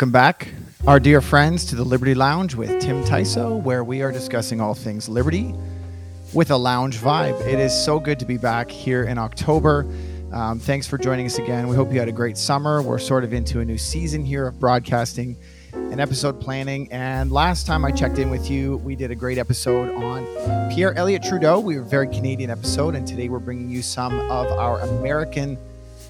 Welcome back, our dear friends, to the Liberty Lounge with Tim Tyso, where we are discussing all things liberty with a lounge vibe. It is so good to be back here in October. Um, thanks for joining us again. We hope you had a great summer. We're sort of into a new season here of broadcasting and episode planning. And last time I checked in with you, we did a great episode on Pierre Elliott Trudeau. We were a very Canadian episode, and today we're bringing you some of our American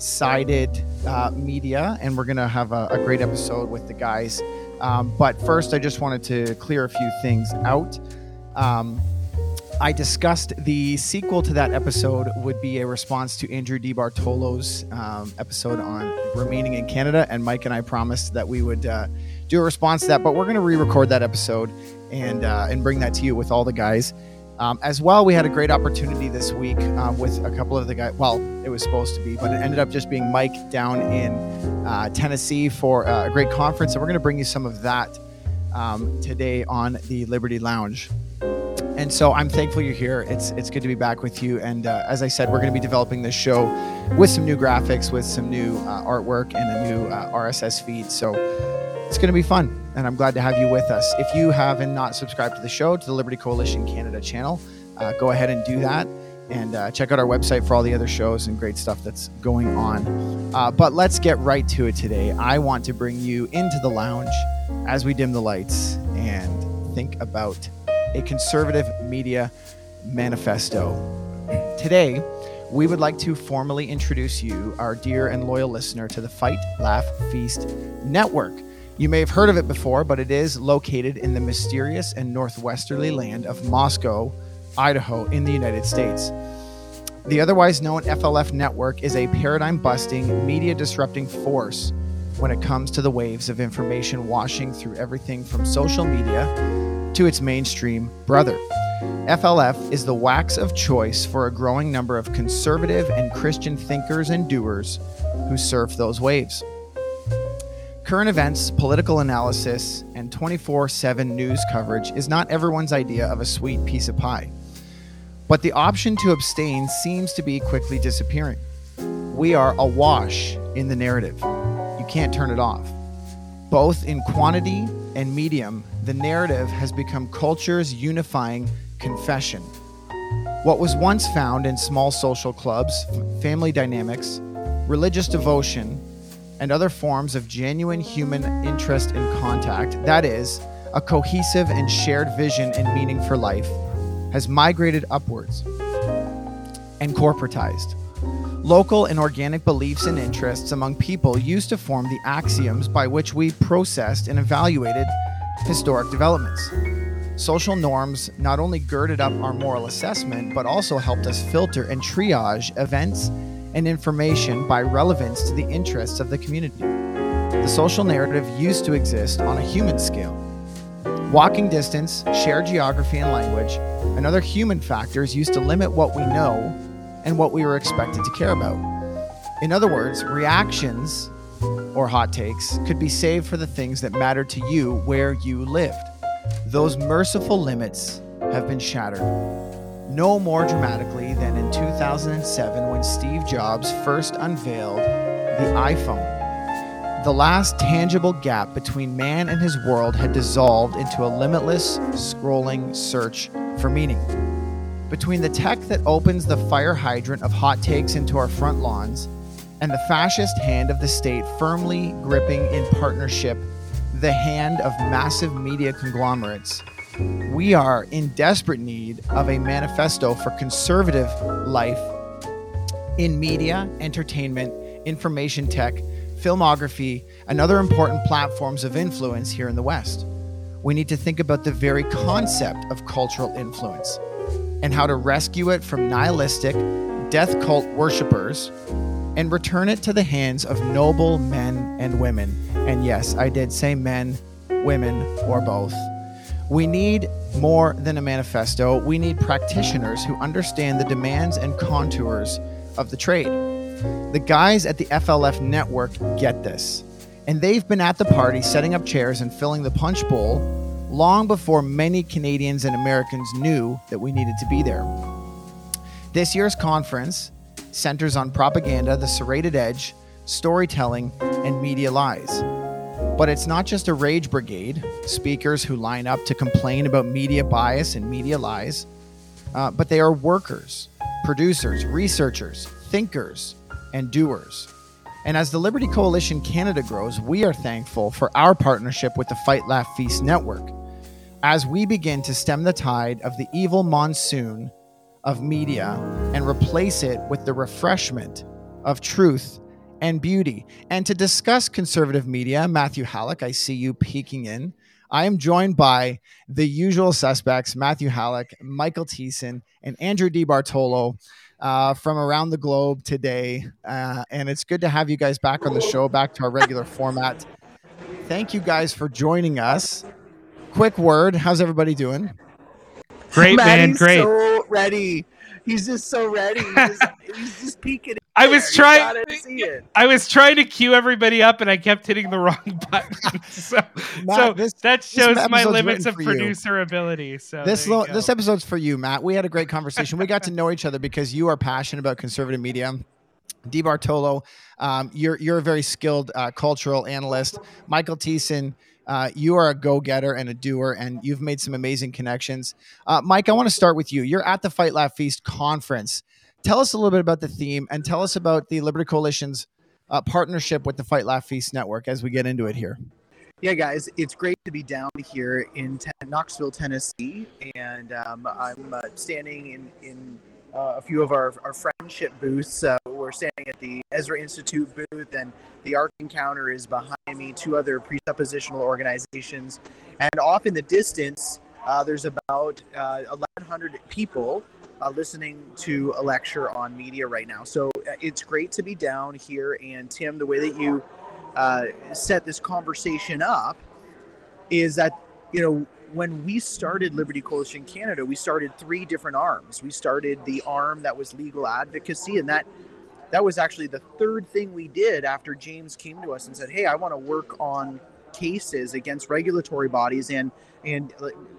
sided uh, media, and we're going to have a, a great episode with the guys. Um, but first, I just wanted to clear a few things out. Um, I discussed the sequel to that episode would be a response to Andrew DiBartolo's um, episode on remaining in Canada, and Mike and I promised that we would uh, do a response to that. But we're going to re-record that episode and uh, and bring that to you with all the guys. Um, as well, we had a great opportunity this week um, with a couple of the guys. Well, it was supposed to be, but it ended up just being Mike down in uh, Tennessee for uh, a great conference. And we're going to bring you some of that um, today on the Liberty Lounge. And so I'm thankful you're here. It's it's good to be back with you. And uh, as I said, we're going to be developing this show with some new graphics, with some new uh, artwork, and a new uh, RSS feed. So it's going to be fun, and I'm glad to have you with us. If you haven't not subscribed to the show, to the Liberty Coalition Canada channel, uh, go ahead and do that. And uh, check out our website for all the other shows and great stuff that's going on. Uh, but let's get right to it today. I want to bring you into the lounge as we dim the lights and think about a conservative media manifesto. Today, we would like to formally introduce you, our dear and loyal listener, to the Fight, Laugh, Feast Network. You may have heard of it before, but it is located in the mysterious and northwesterly land of Moscow, Idaho, in the United States. The otherwise known FLF network is a paradigm busting, media disrupting force when it comes to the waves of information washing through everything from social media to its mainstream brother. FLF is the wax of choice for a growing number of conservative and Christian thinkers and doers who surf those waves. Current events, political analysis, and 24 7 news coverage is not everyone's idea of a sweet piece of pie. But the option to abstain seems to be quickly disappearing. We are awash in the narrative. You can't turn it off. Both in quantity and medium, the narrative has become culture's unifying confession. What was once found in small social clubs, family dynamics, religious devotion, and other forms of genuine human interest and contact, that is, a cohesive and shared vision and meaning for life, has migrated upwards and corporatized. Local and organic beliefs and interests among people used to form the axioms by which we processed and evaluated historic developments. Social norms not only girded up our moral assessment, but also helped us filter and triage events and information by relevance to the interests of the community. The social narrative used to exist on a human scale. Walking distance, shared geography and language, and other human factors used to limit what we know and what we were expected to care about. In other words, reactions or hot takes could be saved for the things that mattered to you where you lived. Those merciful limits have been shattered. No more dramatically than in 2007 when Steve Jobs first unveiled the iPhone. The last tangible gap between man and his world had dissolved into a limitless, scrolling search for meaning. Between the tech that opens the fire hydrant of hot takes into our front lawns and the fascist hand of the state firmly gripping in partnership the hand of massive media conglomerates, we are in desperate need of a manifesto for conservative life in media, entertainment, information tech, filmography, and other important platforms of influence here in the West. We need to think about the very concept of cultural influence and how to rescue it from nihilistic, death cult worshippers and return it to the hands of noble men and women. And yes, I did say men, women, or both. We need more than a manifesto. We need practitioners who understand the demands and contours of the trade. The guys at the FLF network get this. And they've been at the party setting up chairs and filling the punch bowl long before many Canadians and Americans knew that we needed to be there. This year's conference centers on propaganda, the serrated edge, storytelling, and media lies. But it's not just a rage brigade, speakers who line up to complain about media bias and media lies, uh, but they are workers, producers, researchers, thinkers, and doers. And as the Liberty Coalition Canada grows, we are thankful for our partnership with the Fight Laugh Feast Network as we begin to stem the tide of the evil monsoon of media and replace it with the refreshment of truth and beauty. And to discuss conservative media, Matthew Halleck, I see you peeking in. I am joined by the usual suspects Matthew Halleck, Michael Thiessen, and Andrew DiBartolo uh, from around the globe today. Uh, and it's good to have you guys back on the show, back to our regular format. Thank you guys for joining us. Quick word How's everybody doing? Great, man. Maddie's Great. So ready. He's just so ready. He's just, he's just peeking. In I was trying- gotta. I was trying to cue everybody up, and I kept hitting the wrong button. so, Matt, so this- that shows my limits of for you. producer ability. So this lo- this episode's for you, Matt. We had a great conversation. We got to know each other because you are passionate about conservative media. Di Bartolo, um, you're you're a very skilled uh, cultural analyst. Michael Thiessen, uh, you are a go-getter and a doer, and you've made some amazing connections. Uh, Mike, I want to start with you. You're at the Fight Laugh Feast conference. Tell us a little bit about the theme, and tell us about the Liberty Coalition's uh, partnership with the Fight Laugh Feast network as we get into it here. Yeah, guys, it's great to be down here in Knoxville, Tennessee, and um, I'm uh, standing in in uh, a few of our, our friendship booths. Uh, we're standing at the Ezra Institute booth, and the Ark Encounter is behind me. Two other presuppositional organizations, and off in the distance, uh, there's about uh, 1,100 people. Uh, listening to a lecture on media right now. So uh, it's great to be down here. And Tim, the way that you uh, set this conversation up is that you know when we started Liberty Coalition Canada, we started three different arms. We started the arm that was legal advocacy, and that that was actually the third thing we did after James came to us and said, "Hey, I want to work on cases against regulatory bodies and and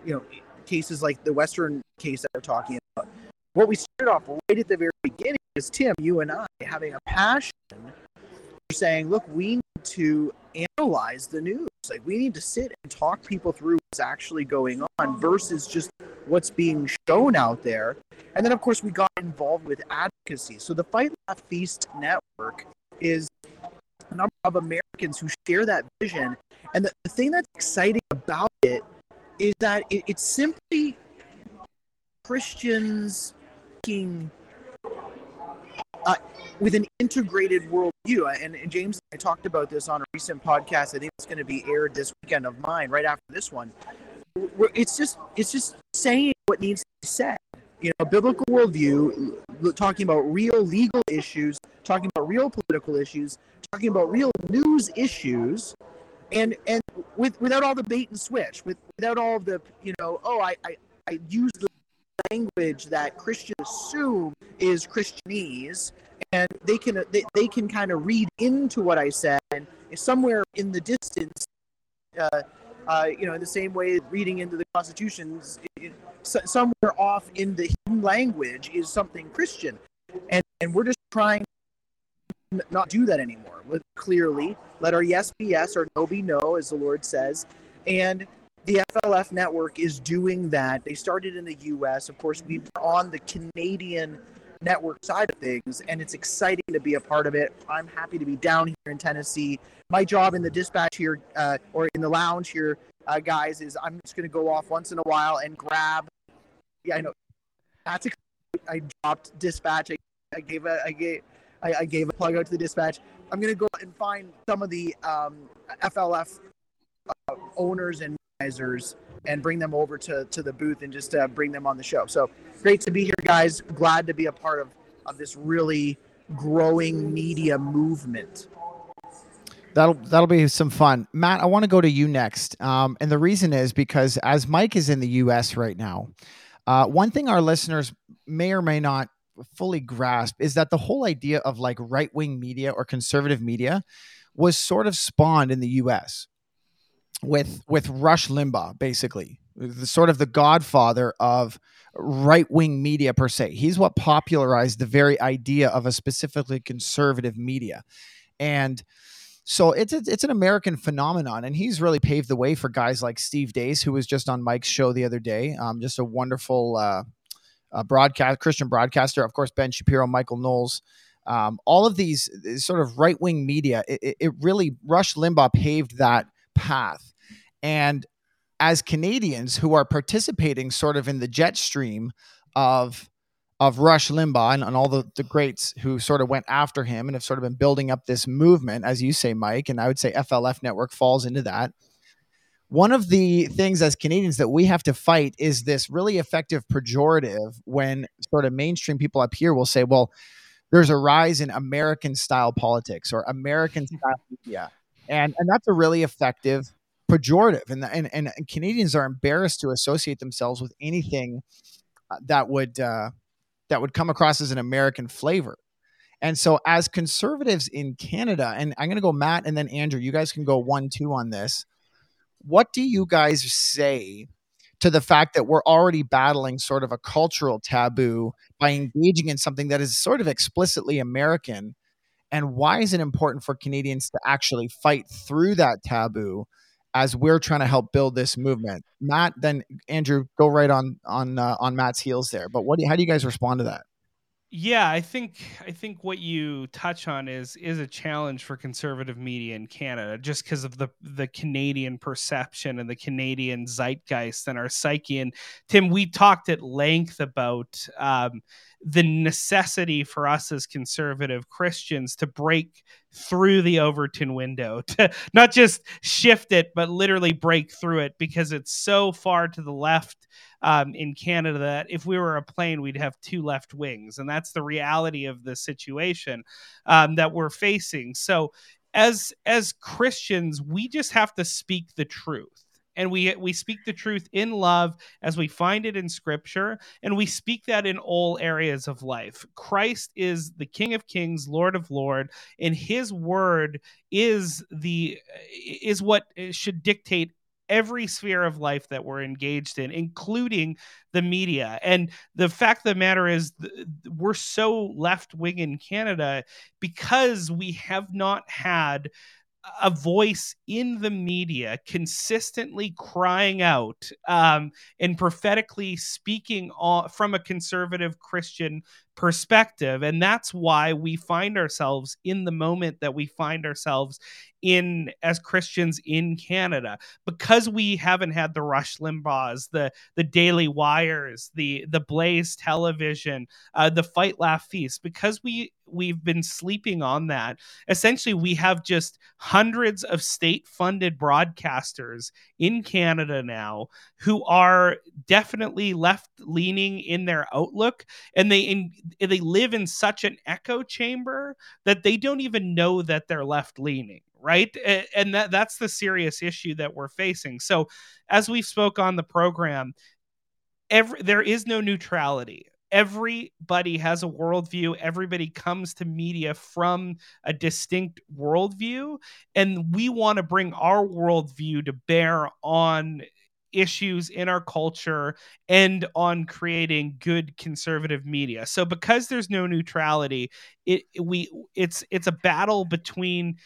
you know cases like the Western case that we're talking about." What we started off right at the very beginning is Tim, you and I having a passion for saying, "Look, we need to analyze the news. Like we need to sit and talk people through what's actually going on versus just what's being shown out there. And then of course we got involved with advocacy. So the Fight Laugh Feast network is a number of Americans who share that vision. And the, the thing that's exciting about it is that it, it's simply Christians taking uh, with an integrated worldview. And, and James I talked about this on a recent podcast. I think it's going to be aired this weekend of mine, right after this one. It's just it's just saying what needs to be said. You know, biblical worldview, talking about real legal issues, talking about real political issues, talking about real news issues, and and with without all the bait and switch, with without all the you know, oh, I I, I use the language that Christians assume is Christianese, and they can they, they can kind of read into what I said, and somewhere in the distance, uh, uh, you know, in the same way reading into the constitutions, it, it- somewhere off in the hidden language is something Christian, and and we're just trying not do that anymore. Clearly, let our yes be yes, or no be no, as the Lord says, and the FLF network is doing that. They started in the US. Of course, we're on the Canadian network side of things, and it's exciting to be a part of it. I'm happy to be down here in Tennessee. My job in the dispatch here, uh, or in the lounge here, uh, guys, is I'm just going to go off once in a while and grab. Yeah, I know. That's ex- I dropped dispatch. I, I gave a I gave I, I gave a plug out to the dispatch. I'm going to go and find some of the um, FLF uh, owners and advisors and bring them over to, to the booth and just uh, bring them on the show. So great to be here, guys. Glad to be a part of, of this really growing media movement. That'll that'll be some fun, Matt. I want to go to you next, um, and the reason is because as Mike is in the U.S. right now, uh, one thing our listeners may or may not fully grasp is that the whole idea of like right wing media or conservative media was sort of spawned in the U.S. with with Rush Limbaugh, basically, the sort of the godfather of right wing media per se. He's what popularized the very idea of a specifically conservative media, and so it's it's it's an American phenomenon, and he's really paved the way for guys like Steve Deace, who was just on Mike's show the other day. Um, just a wonderful uh, uh, broadcast Christian broadcaster. Of course, Ben Shapiro, Michael Knowles. Um, all of these sort of right wing media, it- it really Rush Limbaugh paved that path, and as Canadians who are participating sort of in the jet stream of of Rush Limbaugh and, and all the, the greats who sort of went after him and have sort of been building up this movement, as you say, Mike, and I would say FLF Network falls into that. One of the things as Canadians that we have to fight is this really effective pejorative when sort of mainstream people up here will say, well, there's a rise in American style politics or American style media. And, and that's a really effective pejorative. And, and, and Canadians are embarrassed to associate themselves with anything uh, that would uh, that would come across as an American flavor. And so, as conservatives in Canada, and I'm going to go Matt and then Andrew, you guys can go one, two on this. What do you guys say to the fact that we're already battling sort of a cultural taboo by engaging in something that is sort of explicitly American? And why is it important for Canadians to actually fight through that taboo as we're trying to help build this movement? Matt, then Andrew, go right on on uh, on Matt's heels there. But what? How do you guys respond to that? Yeah, I think I think what you touch on is is a challenge for conservative media in Canada, just because of the the Canadian perception and the Canadian zeitgeist and our psyche. And Tim, we talked at length about um, the necessity for us as conservative Christians to break through the Overton window, to not just shift it, but literally break through it, because it's so far to the left um, in Canada that if we were a plane, we'd have two left wings, and that's the reality of the situation um, that we're facing. So, as as Christians, we just have to speak the truth. And we we speak the truth in love as we find it in Scripture, and we speak that in all areas of life. Christ is the King of Kings, Lord of Lord, and His word is the is what eh, should dictate every sphere of life that we're engaged in, including the media. And the fact of the matter is, we're so left wing in Canada because we have not had a voice in the media consistently crying out um, and prophetically speaking all, from a conservative Christian perspective. And that's why we find ourselves in the moment that we find ourselves in as Christians in Canada because we haven't had the Rush Limbaughs, the the Daily Wires, the the Blaze Television, uh, the Fight Laugh Feast, because we we've been sleeping on that. Essentially, we have just hundreds of state-funded broadcasters in Canada now who are definitely left-leaning in their outlook, and they in, they live in such an echo chamber that they don't even know that they're left-leaning right? And that that's the serious issue that we're facing. So as we spoke on the program every there is no neutrality. Everybody has a worldview. Everybody comes to media from a distinct worldview and we want to bring our worldview to bear on issues in our culture and on creating good conservative media. So because there's no neutrality it we it's it's a battle between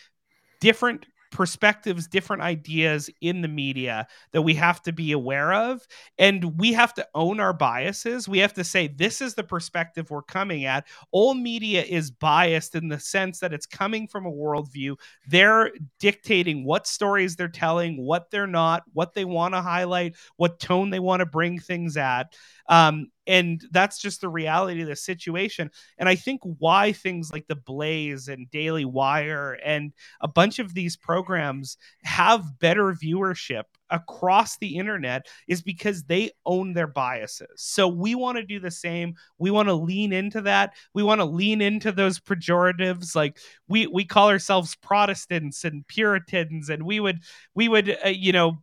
different perspectives, different ideas in the media that we have to be aware of. And we have to own our biases. We have to say, this is the perspective we're coming at. All media is biased in the sense that it's coming from a worldview. They're dictating what stories they're telling, what they're not, what they want to highlight, what tone they want to bring things at. Um, and that's just the reality of the situation and i think why things like the blaze and daily wire and a bunch of these programs have better viewership across the internet is because they own their biases. So we want to do the same. We want to lean into that. We want to lean into those pejoratives like we we call ourselves Protestants and Puritans and we would we would uh, you know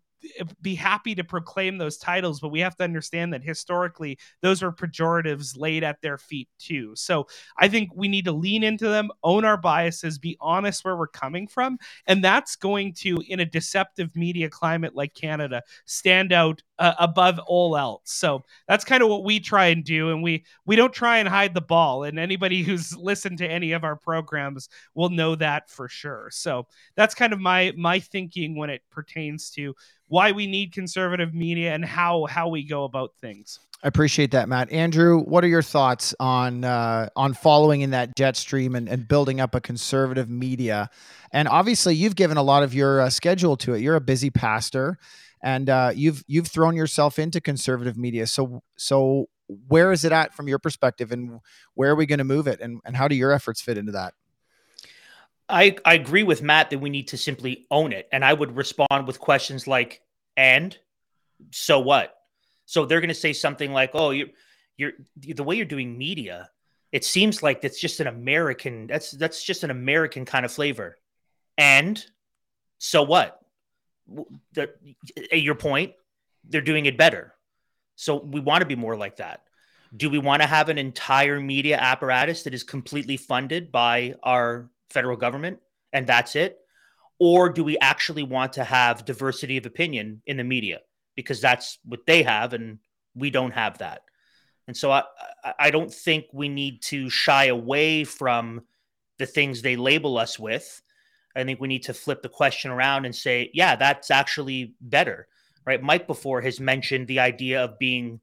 be happy to proclaim those titles, but we have to understand that historically those are pejoratives laid at their feet too. So I think we need to lean into them, own our biases, be honest where we're coming from, and that's going to, in a deceptive media climate like Canada, stand out uh, above all else. So that's kind of what we try and do, and we we don't try and hide the ball. And anybody who's listened to any of our programs will know that for sure. So that's kind of my my thinking when it pertains to why we need conservative media and how how we go about things. I appreciate that, Matt. Andrew, what are your thoughts on uh, on following in that jet stream and, and building up a conservative media? And obviously, you've given a lot of your uh, schedule to it. You're a busy pastor, and uh, you've you've thrown yourself into conservative media. So so where is it at from your perspective, and where are we going to move it, and and how do your efforts fit into that? I, I agree with Matt that we need to simply own it. And I would respond with questions like, and so what? So they're going to say something like, oh, you're, you're the way you're doing media. It seems like that's just an American, that's, that's just an American kind of flavor. And so what? The, your point, they're doing it better. So we want to be more like that. Do we want to have an entire media apparatus that is completely funded by our federal government and that's it? Or do we actually want to have diversity of opinion in the media? Because that's what they have and we don't have that. And so I, I don't think we need to shy away from the things they label us with. I think we need to flip the question around and say, yeah, that's actually better, right? Mike before has mentioned the idea of being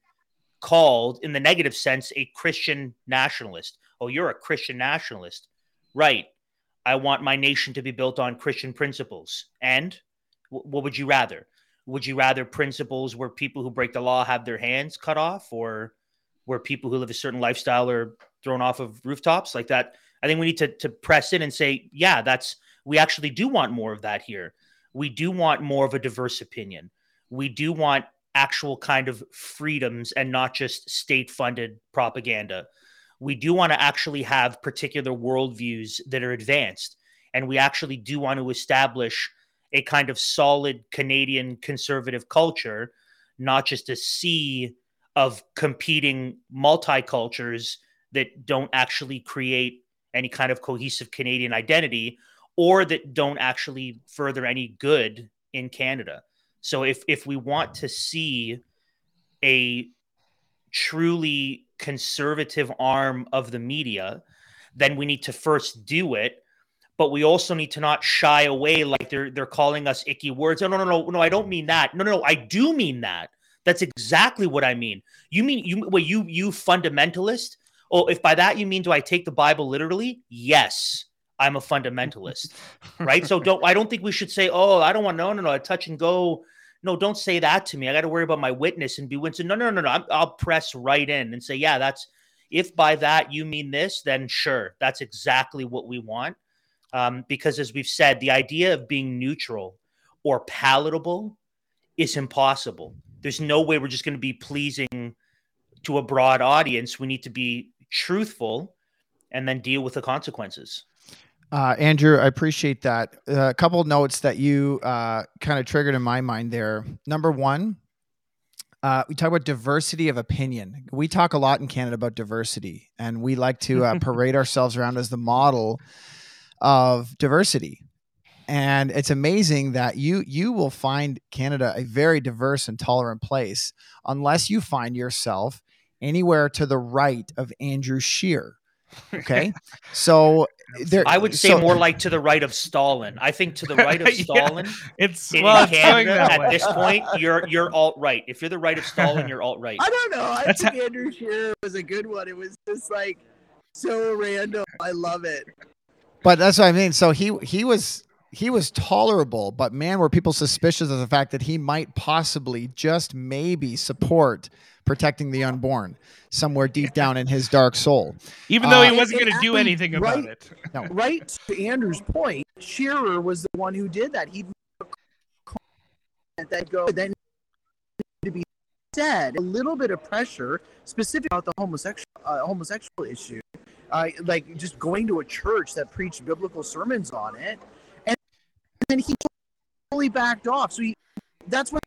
called, in the negative sense, a Christian nationalist. Oh, you're a Christian nationalist. Right. I want my nation to be built on Christian principles. And what would you rather? Would you rather principles where people who break the law have their hands cut off or where people who live a certain lifestyle are thrown off of rooftops like that? I think we need to, to press in and say, yeah, that's, we actually do want more of that here. We do want more of a diverse opinion. We do want actual kind of freedoms and not just state funded propaganda we do want to actually have particular worldviews that are advanced. And we actually do want to establish a kind of solid Canadian conservative culture, not just a sea of competing multicultures that don't actually create any kind of cohesive Canadian identity or that don't actually further any good in Canada. So if if we want to see a truly conservative arm of the media, then we need to first do it. But we also need to not shy away like they're they're calling us icky words. Oh, no, no, no, no, I don't mean that. No, no, no, I do mean that. That's exactly what I mean. You mean you well, you you fundamentalist? Oh, if by that you mean do I take the Bible literally? Yes. I'm a fundamentalist. right? So don't I don't think we should say, oh, I don't want no, no, no, a touch and go no, don't say that to me. I got to worry about my witness and be winston. No, no, no, no. i will press right in and say, yeah, that's If by that you mean this, then sure, that's exactly what we want. Um, because as we've said, the idea of being neutral or palatable is impossible. There's no way we're just going to be pleasing to a broad audience. We need to be truthful and then deal with the consequences. Uh, Andrew, I appreciate that. Uh, a couple notes that you uh, kind of triggered in my mind there. Number one, uh, we talk about diversity of opinion. We talk a lot in Canada about diversity, and we like to uh, parade ourselves around as the model of diversity. And it's amazing that you you will find Canada a very diverse and tolerant place unless you find yourself anywhere to the right of Andrew Scheer. Okay, so there, I would say so- more like to the right of Stalin. I think to the right of Yeah. Stalin It's in well, Canada that at way. this point, you're you're alt right. If you're the right of Stalin, you're alt right. I don't know. I That's think Andrew Scheer was a good one. It was just like so random. I love it. But that's what I mean. So he he was he was tolerable, but man, were people suspicious of the fact that he might possibly just maybe support protecting the unborn somewhere deep down in his dark soul. Even though Uh, he wasn't going to do actually, anything about right- it. Right to Andrew's point, Scheer was the one who did that. He that go that needed to be said. A little bit of pressure, specific about the homosexual uh, homosexual issue, uh, like just going to a church that preached biblical sermons on it, and then he totally backed off. So he, that's what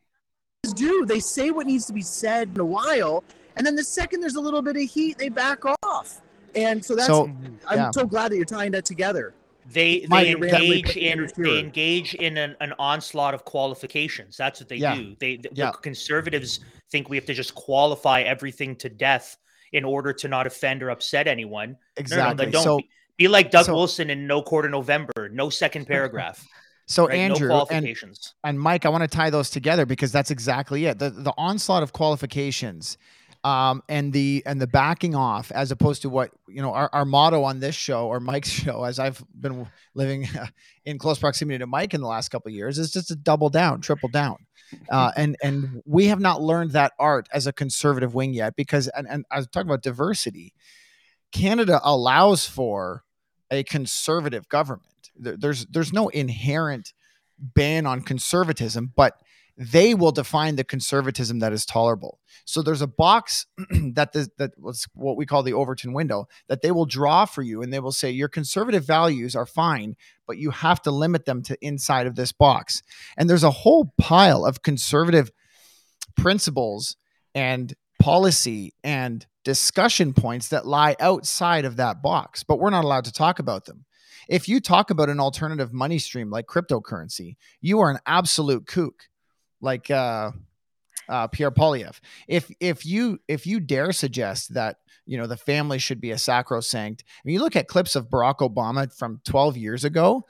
they do. They say what needs to be said in a while, and then the second there's a little bit of heat, they back off. And so that's So I'm yeah. so glad that you're tying that together. They they you ran away engage in they engage in an, an onslaught of qualifications. That's what they Yeah. do. They the Yeah. conservatives think we have to just qualify everything to death in order to not offend or upset anyone. No, no, Exactly. don't so be, be like Doug so- Wilson in No Quarter November. No second paragraph. So right? Andrew no and and Mike, I want to tie those together because that's exactly it. The the onslaught of qualifications, um, and the and the backing off, as opposed to what you know our, our motto on this show or Mike's show, as I've been living in close proximity to Mike in the last couple of years, is just to double down, triple down, uh, and and we have not learned that art as a conservative wing yet because and, and I was talking about diversity. Canada allows for a conservative government. There- There's there's no inherent ban on conservatism, but they will define the conservatism that is tolerable. So there's a box that the, that was what we call the Overton window that they will draw for you, and they will say your conservative values are fine, but you have to limit them to inside of this box. And there's a whole pile of conservative principles and policy and discussion points that lie outside of that box, but we're not allowed to talk about them. If you talk about an alternative money stream like cryptocurrency, you are an absolute kook, like uh, uh, Pierre Poilievre. If if you if you dare suggest that you know the family should be a sacrosanct, I mean, you look at clips of Barack Obama from 12 years ago,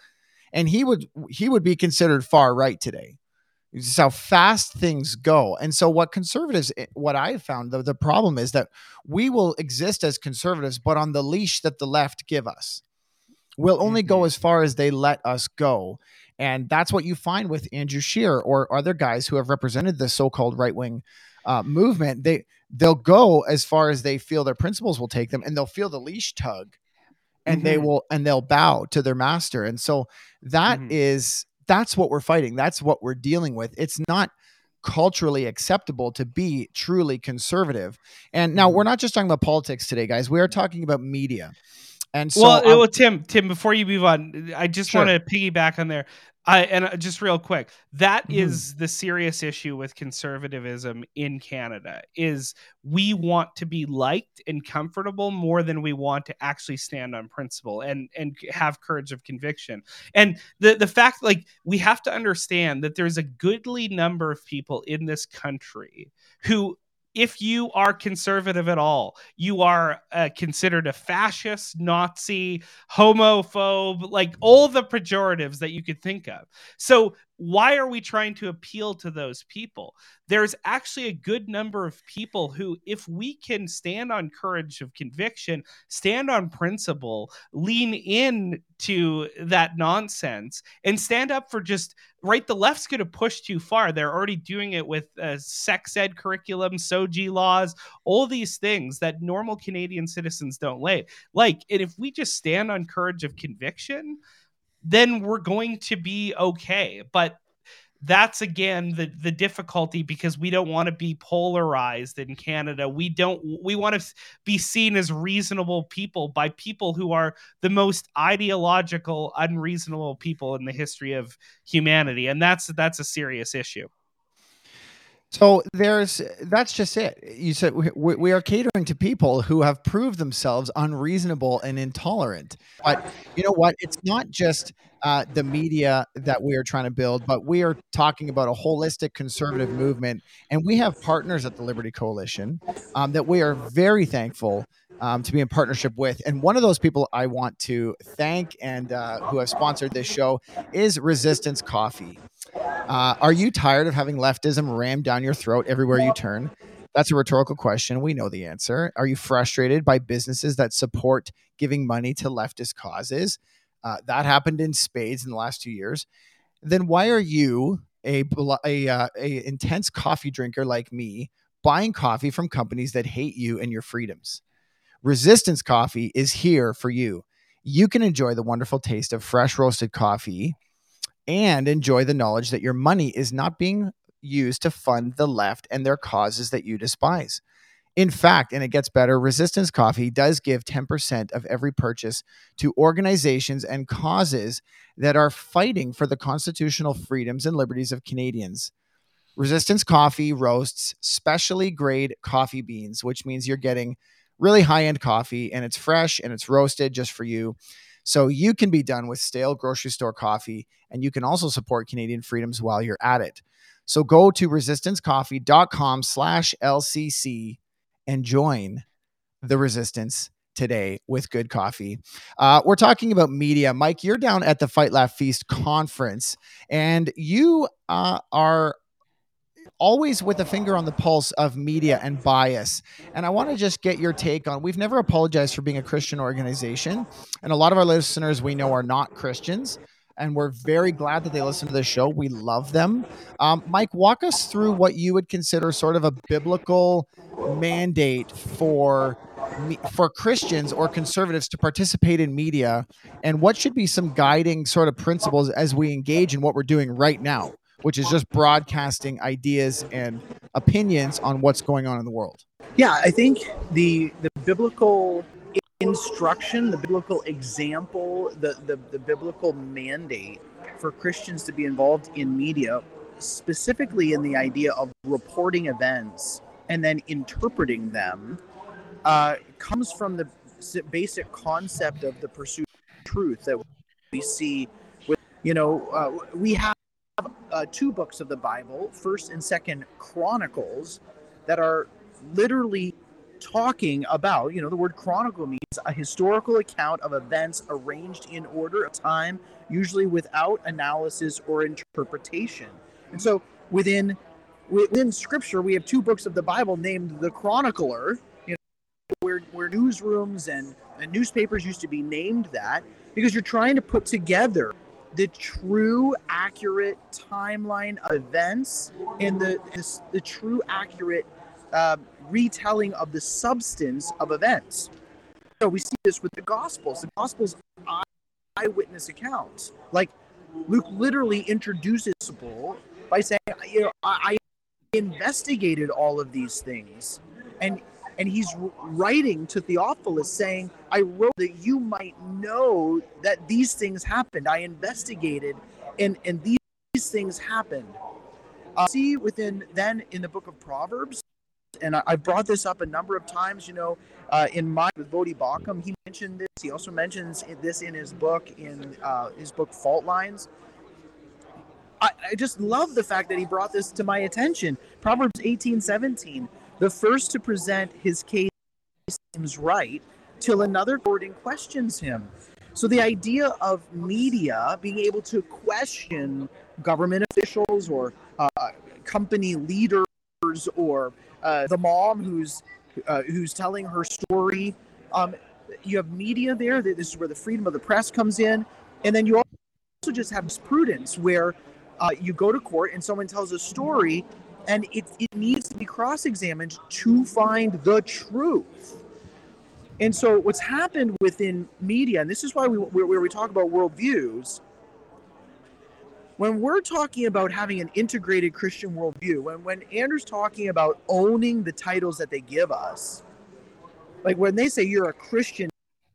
and he would he would be considered far right today. This is how fast things go. And so, what conservatives, eh, what I found, the, the problem is that we will exist as conservatives, but on the leash that the left give us. We'll only go as far as they let us go. And that's what you find with Andrew Scheer or other guys who have represented the so called right wing uh, movement. They, they'll go as far as they feel their principles will take them and they'll feel the leash tug and they Mhm. will and they'll bow to their master and so that is Mhm. that's what we're fighting that's what we're dealing with it's not culturally acceptable to be truly conservative and now we're not just talking about politics today guys we are talking about media and so well, um, well, Tim, Tim, before you move on, I just Sure. want to piggyback on there. I and uh, just real quick, that Mhm. is the serious issue with conservatism in Canada is we want to be liked and comfortable more than we want to actually stand on principle and and have courage of conviction. And the the fact like we have to understand that there's a goodly number of people in this country who if you are conservative at all, you are uh, considered a fascist, Nazi, homophobe, like all the pejoratives that you could think of. So why are we trying to appeal to those people? There's actually a good number of people who, if we can stand on courage of conviction, stand on principle, lean in to that nonsense, and stand up for just right. The left's going to push too far. They're already doing it with uh, sex ed curriculum, SOGI laws, all these things that normal Canadian citizens don't lay like. And if we just stand on courage of conviction, then we're going to be okay. But that's again the the difficulty because we don't want to be polarized in Canada. We don't we want to be seen as reasonable people by people who are the most ideological unreasonable people in the history of humanity and that's that's a serious issue. So there's that's just it. You said we, we are catering to people who have proved themselves unreasonable and intolerant. But you know what? It's not just uh, the media that we are trying to build, but we are talking about a holistic conservative movement, and we have partners at the Liberty Coalition um, that we are very thankful um, to be in partnership with. And one of those people I want to thank and uh, who have sponsored this show is Resistance Coffee. Uh, are you tired of having leftism rammed down your throat everywhere you turn? That's a rhetorical question. We know the answer. Are you frustrated by businesses that support giving money to leftist causes? Uh, that happened in spades in the last two years. Then why are you a a, uh, a intense coffee drinker like me buying coffee from companies that hate you and your freedoms? Resistance Coffee is here for you. You can enjoy the wonderful taste of fresh roasted coffee and enjoy the knowledge that your money is not being used to fund the left and their causes that you despise. In fact, and it gets better, Resistance Coffee does give 10% of every purchase to organizations and causes that are fighting for the constitutional freedoms and liberties of Canadians. Resistance Coffee roasts specially grade coffee beans, which means you're getting really high end coffee and it's fresh and it's roasted just for you. So you can be done with stale grocery store coffee and you can also support Canadian freedoms while you're at it. So go to resistancecoffee.com slash LCC and join the resistance today with good coffee. Uh, we're talking about media. Mike, you're down at the Fight Laugh Feast conference and you uh, are always with a finger on the pulse of media and bias. And I want to just get your take on we've never apologized for being a Christian organization. And a lot of our listeners we know are not Christians. And we're very glad that they listen to the show. We love them. Um, Mike, walk us through what you would consider sort of a biblical mandate for for Christians or conservatives to participate in media, and what should be some guiding sort of principles as we engage in what we're doing right now which is just broadcasting ideas and opinions on what's going on in the world. Yeah, I think the the biblical instruction, the biblical example, the, the, the biblical mandate for Christians to be involved in media, specifically in the idea of reporting events and then interpreting them, uh, comes from the basic concept of the pursuit of truth that we see with, you know, uh, we have uh, two books of the Bible, First and Second Chronicles, that are literally talking about. You know, the word chronicle means a historical account of events arranged in order of time, usually without analysis or interpretation. And so, within within Scripture, we have two books of the Bible named the Chronicler. You know, where where newsrooms and, and newspapers used to be named that because you're trying to put together the true accurate timeline events and the the, the true accurate uh, retelling of the substance of events. So we see this with the Gospels. The Gospels eyewitness accounts. Like Luke literally introduces Paul by saying, you know, I, I investigated all of these things, and and he's writing to Theophilus saying, I wrote that you might know that these things happened. I investigated, and, and these, these things happened. Uh, see within then in the book of Proverbs, and I, I brought this up a number of times, you know, uh, in my with Voddie Baucham, he mentioned this. He also mentions this in his book, in uh, his book Fault Lines. I, I just love the fact that he brought this to my attention. Proverbs 18, 17 the first to present his case seems right till another courting questions him. So the idea of media being able to question government officials or uh, company leaders or uh, the mom who's uh, who's telling her story. Um, you have media there. This is where the freedom of the press comes in, and then you also just have prudence where uh, you go to court and someone tells a story, and it, it needs to be cross-examined to find the truth. And so, what's happened within media, and this is why we where, we talk about worldviews. When we're talking about having an integrated Christian worldview, when when Andrew's talking about owning the titles that they give us, like when they say you're a Christian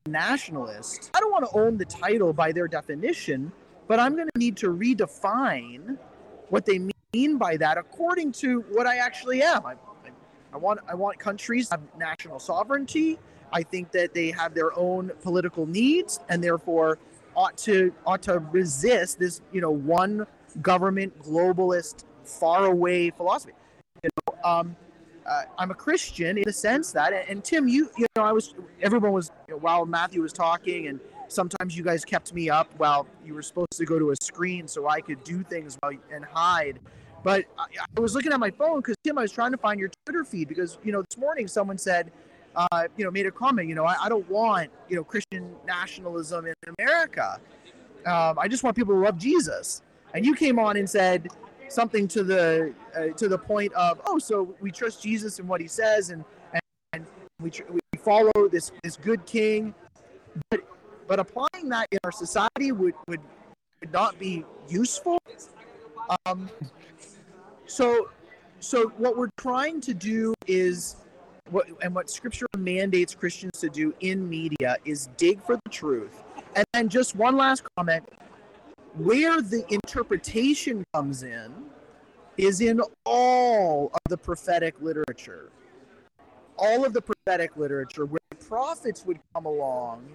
nationalist, I don't want to own the title by their definition, but I'm going to need to redefine what they mean by that according to what I actually am. I, I, I want I want countries have national sovereignty. I think that they have their own political needs and therefore ought to ought to resist this, you know, one government globalist faraway philosophy. You know, um, uh, I'm a Christian in the sense that, and, and Tim, you you know, I was everyone was you know, while Matthew was talking, and sometimes you guys kept me up while you were supposed to go to a screen so I could do things while, and hide. But I, I was looking at my phone because Tim, I was trying to find your Twitter feed because you know this morning someone said uh, you know, made a comment. You know, I, I, don't want you know Christian nationalism in America. Um, I just want people to love Jesus. And you came on and said something to the uh, to the point of, oh, so we trust Jesus and what He says, and and, we, tr- we follow this this good King. But but applying that in our society would would, would not be useful. Um, so so what we're trying to do is what and what scripture mandates Christians to do in media is dig for the truth. And then just one last comment where the interpretation comes in is in all of the prophetic literature. All of the prophetic literature where prophets would come along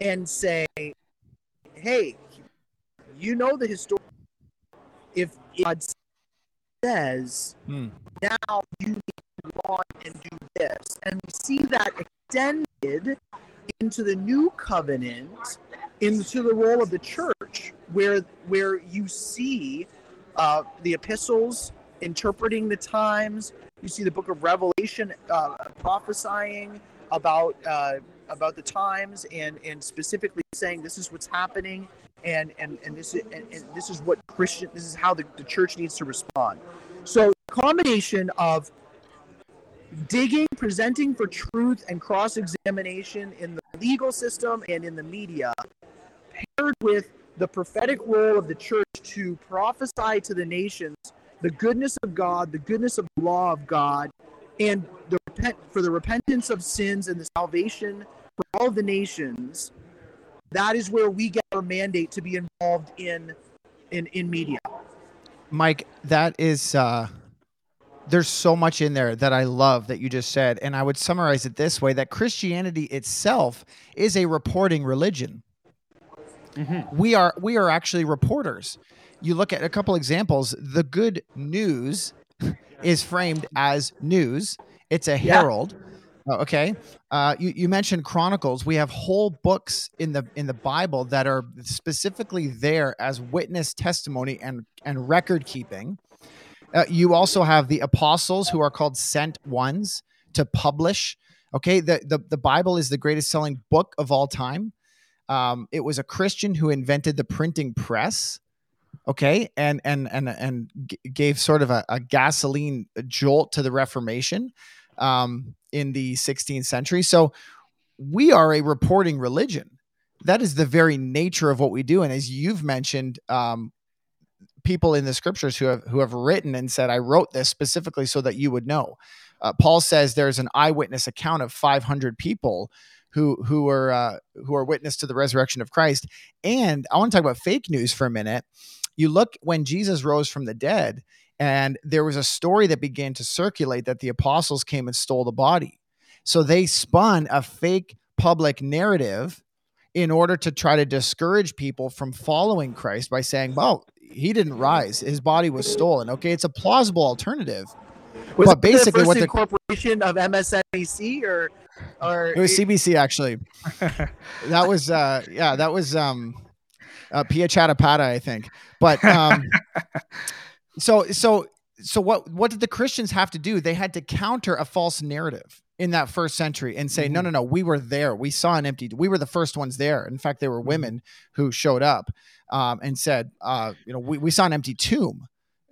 and say, hey, you know the history. If God says, hmm. now you need to on and do this. And we see that extended into the new covenant, into the role of the church, where where you see uh, the epistles interpreting the times. You see the book of Revelation uh, prophesying about uh, about the times and and specifically saying this is what's happening and and and this is and, and this is what Christian this is how the, the church needs to respond. So combination of digging, presenting for truth and cross examination in the legal system and in the media, paired with the prophetic role of the church to prophesy to the nations the goodness of God, the goodness of the law of God, and the repent for the repentance of sins and the salvation for all the nations. That is where we get our mandate to be involved in in in media. Mike, that is uh there's so much in there that I love that you just said. And I would summarize it this way that Christianity itself is a reporting religion. Mm-hmm. We are we are actually reporters. You look at a couple examples. The good news is framed as news. It's a herald. Yeah. Uh, okay. Uh, you, you mentioned Chronicles. We have whole books in the in the Bible that are specifically there as witness testimony and and record keeping. Uh, you also have the apostles who are called sent ones to publish. Okay, the, the, the Bible is the greatest selling book of all time. Um, it was a Christian who invented the printing press. Okay, and and and and gave sort of a, a gasoline jolt to the Reformation um, in the 16th century. So we are a reporting religion. That is the very nature of what we do. And as you've mentioned, um, people in the scriptures who have who have written and said, "I wrote this specifically so that you would know." Uh, Paul says there's an eyewitness account of 500 people who who are uh, who are witness to the resurrection of Christ. And I want to talk about fake news for a minute. You look when Jesus rose from the dead, and there was a story that began to circulate that the apostles came and stole the body. So they spun a fake public narrative in order to try to discourage people from following Christ by saying, well, he didn't rise. His body was stolen. Okay, it's a plausible alternative. Was but basically, the what the incorporation of MSNBC or or it was CBC actually. that was uh yeah, that was um uh, Piya Chattopadhyay, I think. But um, so so so what what did the Christians have to do? They had to counter a false narrative in that first century and say, no, mm-hmm. no, no, we were there. We saw an empty. We were the first ones there. In fact, there were mm-hmm. women who showed up um, and said, uh, you know, we, we saw an empty tomb.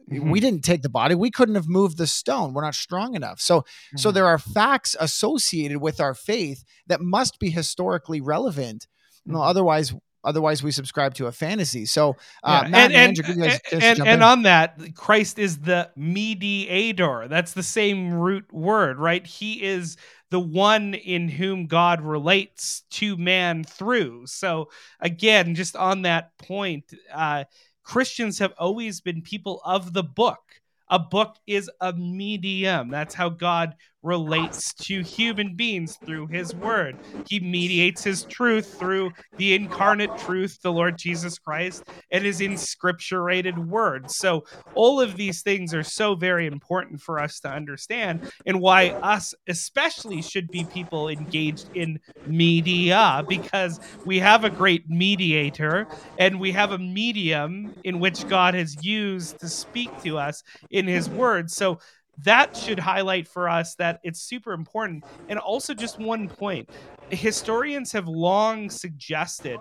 We mm-hmm. didn't take the body. We couldn't have moved the stone. We're not strong enough. So, so there are facts associated with our faith that must be historically relevant. No, otherwise, otherwise we subscribe to a fantasy. So, uh, Yeah, Matt and and, and, Andrew, you guys and, and on that, Christ is the mediator. That's the same root word, right? He is the one in whom God relates to man through. So again, just on that point, uh, Christians have always been people of the book. A book is a medium. That's how God relates to human beings through his word. He mediates his truth through the incarnate truth, the Lord Jesus Christ, and his inscripturated word. So, all of these things are so very important for us to understand, and why us especially should be people engaged in media because we have a great mediator and we have a medium in which God has used to speak to us in his word. So, that should highlight for us that it's super important. And also, just one point historians have long suggested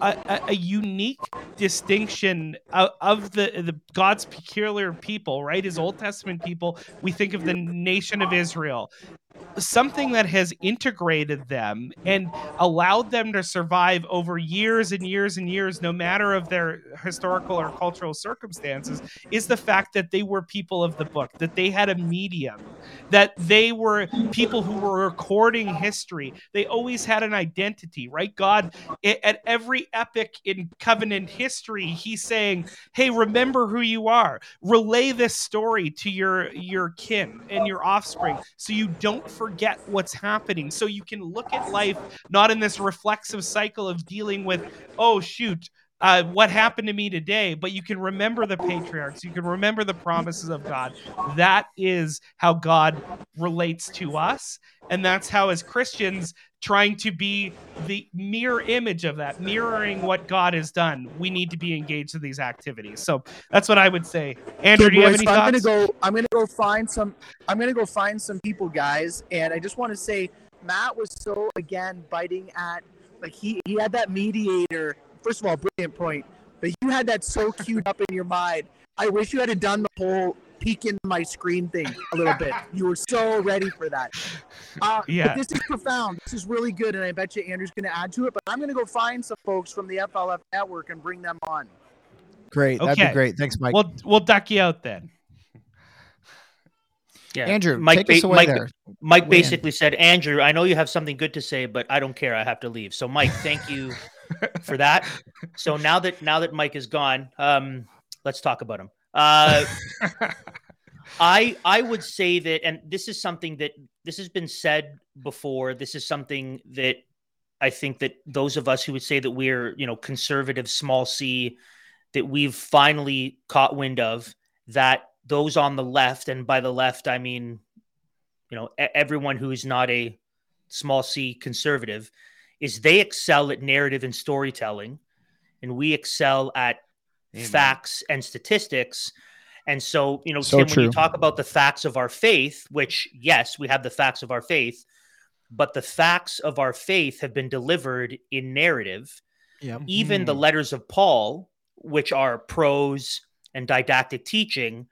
a, a, a unique distinction of, of the, the God's peculiar people, right? His Old Testament people. We think of the nation of Israel something that has integrated them and allowed them to survive over years and years and years no matter of their historical or cultural circumstances is the fact that they were people of the book that they had a medium that they were people who were recording history. They always had an identity right? God at every epic in covenant history he's saying hey remember who you are. Relay this story to your your kin and your offspring so you don't forget what's happening. So you can look at life not in this reflexive cycle of dealing with oh shoot uh, what happened to me today but you can remember the patriarchs. You can remember the promises of god. That is how god relates to us. And that's how as christians trying to be the mirror image of that mirroring what god has done we need to be engaged in these activities so that's what i would say andrew do you have any so I'm gonna go. I'm gonna go find some. I'm gonna go find some people, guys. And I just want to say, Matt was so again biting at like he he had that mediator. First of all, brilliant point. But you had that so queued up in your mind. I wish you had done the whole peek in my screen thing a little bit. You were so ready for that. Uh, but Yeah. This is profound. This is really good, and I bet you Andrew's going to add to it. But I'm going to go find some folks from the FLF network and bring them on. Great, that'd Okay. be great. Thanks, Mike. we'll we'll duck you out then Yeah. Andrew, Mike, take us ba- away Mike, there. Mike Weigh in. basically said, Andrew, I know you have something good to say, but I don't care. I have to leave. So, Mike, thank you for that. So now that now that Mike is gone, um, let's talk about him. Uh, I I would say that, and this is something that this has been said before. This is something that I think that those of us who would say that we're you know conservative, small c, that we've finally caught wind of that those on the left, and by the left I mean you know everyone who is not a small c conservative, is they excel at narrative and storytelling, and we excel at facts and statistics. And so, you know, So Tim, when you talk about the facts of our faith, which, yes, we have the facts of our faith, but the facts of our faith have been delivered in narrative. Yep. Even the hmm. letters of Paul, which are prose and didactic teaching,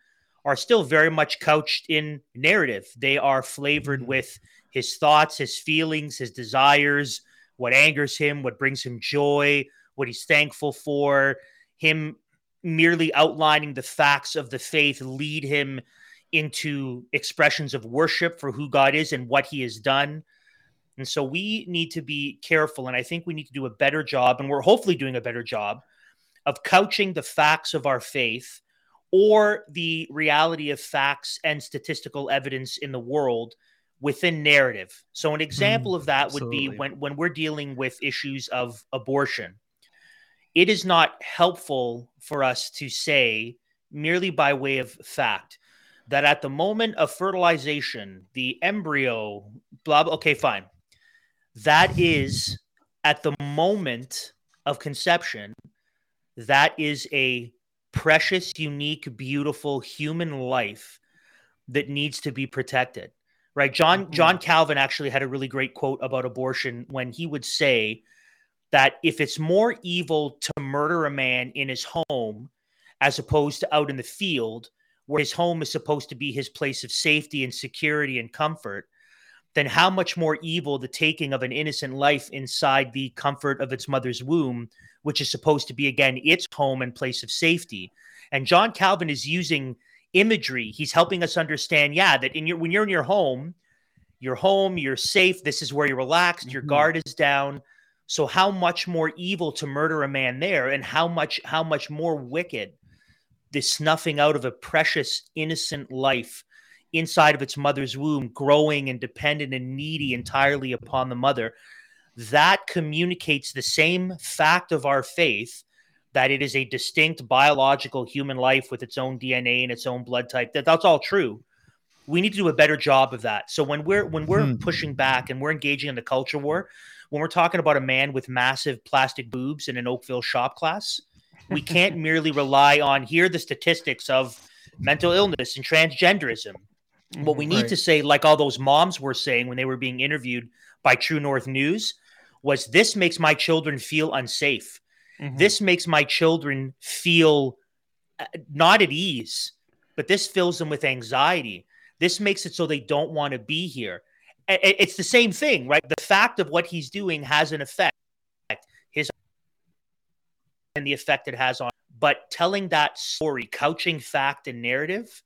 are still very much couched in narrative. They are flavored hmm. with his thoughts, his feelings, his desires, what angers him, what brings him joy, what he's thankful for, him merely outlining the facts of the faith lead him into expressions of worship for who God is and what he has done. And so we need to be careful. And I think we need to do a better job, and we're hopefully doing a better job of couching the facts of our faith or the reality of facts and statistical evidence in the world within narrative. So an example hmm, of that would be when, when we're dealing with issues of abortion it is not helpful for us to say merely by way of fact that at the moment of fertilization the embryo blah, blah okay fine that is at the moment of conception that is a precious, unique, beautiful human life that needs to be protected. Right? John mm-hmm. John Calvin actually had a really great quote about abortion when he would say that if it's more evil to murder a man in his home as opposed to out in the field where his home is supposed to be his place of safety and security and comfort, then how much more evil the taking of an innocent life inside the comfort of its mother's womb, which is supposed to be, again, its home and place of safety. And John Calvin is using imagery. He's helping us understand, yeah, that in your when you're in your home, you're home, you're safe, this is where you're relaxed, your Mhm. guard is down. So how much more evil to murder a man there and how much how much more wicked the snuffing out of a precious innocent life inside of its mother's womb growing and dependent and needy entirely upon the mother. That communicates the same fact of our faith that it is a distinct biological human life with its own DNA and its own blood type. That that's all true. We need to do a better job of that. So when we're when we're Hmm. pushing back and we're engaging in the culture war when we're talking about a man with massive plastic boobs in an Oakville shop class we can't merely rely on here the statistics of mental illness and transgenderism. What we need Right. to say like all those moms were saying when they were being interviewed by true north news was this makes my children feel unsafe. Mhm. this makes my children feel uh, not at ease but this fills them with anxiety. This makes it so they don't want to be here it's the same thing right the fact of what he's doing has an effect his and the effect it has on but telling that story couching fact and narrative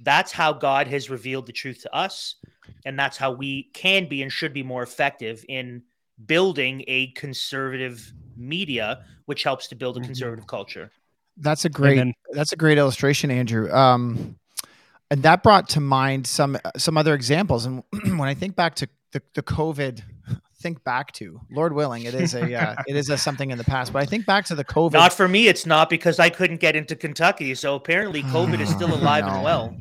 that's how god has revealed the truth to us and that's how we can be and should be more effective in building a conservative media which helps to build a Mhm. conservative culture That's a great. Amen. That's a great illustration, Andrew. Um, and that brought to mind some some other examples. And when I think back to the, the COVID, think back to Lord willing, it is a uh, it is a something in the past. But I think back to the COVID. not for me it's not because i couldn't get into kentucky so apparently covid is still alive no. and well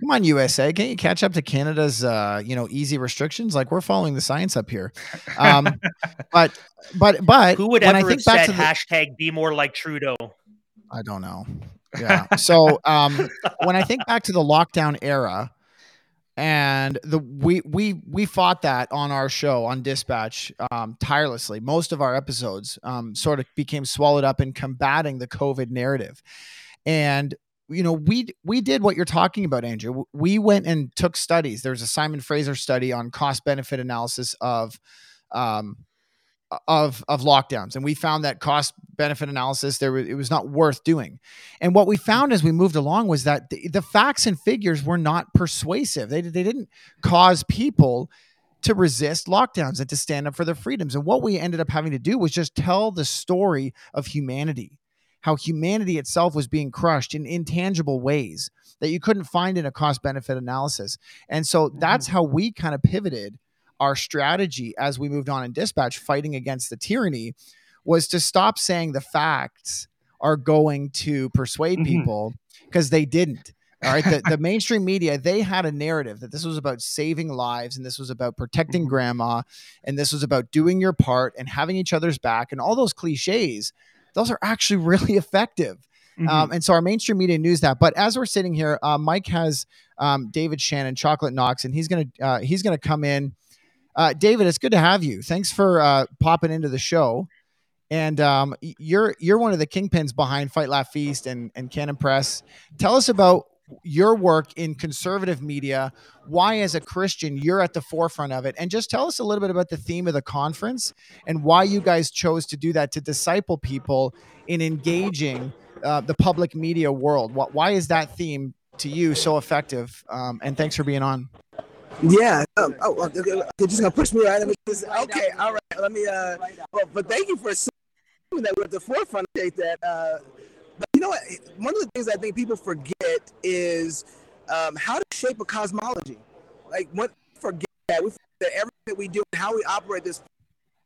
Come on, USA, can't you catch up to Canada's uh, you know easy restrictions? Like we're following the science up here. Um, but but but who would ever I think back to the, hashtag be more like trudeau I don't know. Yeah. So um, when I think back to the lockdown era, and the we we we fought that on our show on Dispatch um, tirelessly. Most of our episodes um, sort of became swallowed up in combating the COVID narrative, and you know we we did what you're talking about, Andrew. We went and took studies. There's a Simon Fraser study on cost benefit analysis of um, of of lockdowns. And we found that cost benefit analysis there was, it was not worth doing. And what we found as we moved along was that the, the facts and figures were not persuasive. They, they didn't cause people to resist lockdowns and to stand up for their freedoms. And what we ended up having to do was just tell the story of humanity how humanity itself was being crushed in intangible ways that you couldn't find in a cost benefit analysis. And so that's mm-hmm. how we kind of pivoted our strategy as we moved on in dispatch fighting against the tyranny was to stop saying the facts are going to persuade Mhm. people because they didn't all right the, the mainstream media they had a narrative that this was about saving lives and this was about protecting Mhm. grandma and this was about doing your part and having each other's back and all those cliches those are actually really effective Mhm. um, and so our mainstream media news that. But as we're sitting here, uh, Mike has um, David Shannon, Chocolate Knox, and he's gonna uh, he's gonna come in. Uh, David, it's good to have you. Thanks for uh, popping into the show. And um, you're you're one of the kingpins behind Fight Laugh Feast and and Canon Press. Tell us about your work in conservative media. Why, as a Christian, you're at the forefront of it, and just tell us a little bit about the theme of the conference and why you guys chose to do that to disciple people in engaging uh, the public media world. Why is that theme to you so effective? Um, and thanks for being on. Yeah. Um, oh, okay, okay, you're just gonna push me right. Okay. All right. Let me. Uh. Well, but thank you for assuming that we're at the forefront. I that. Uh. But you know what? One of the things I think people forget is um, how to shape a cosmology. Like what forget that we forget that everything that we do and how we operate this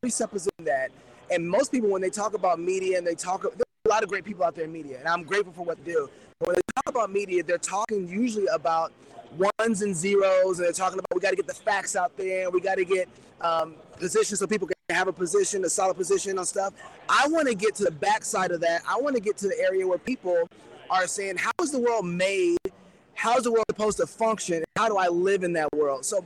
presupposition that. And most people, when they talk about media and they talk, there's a lot of great people out there in media, and I'm grateful for what they do. But when they talk about media, they're talking usually about ones and zeros, and they're talking about we got to get the facts out there, we got to get um, positions so people can have a position, a solid position on stuff. I want to get to the backside of that. I want to get to the area where people are saying, "How is the world made? How is the world supposed to function? How do I live in that world?" So,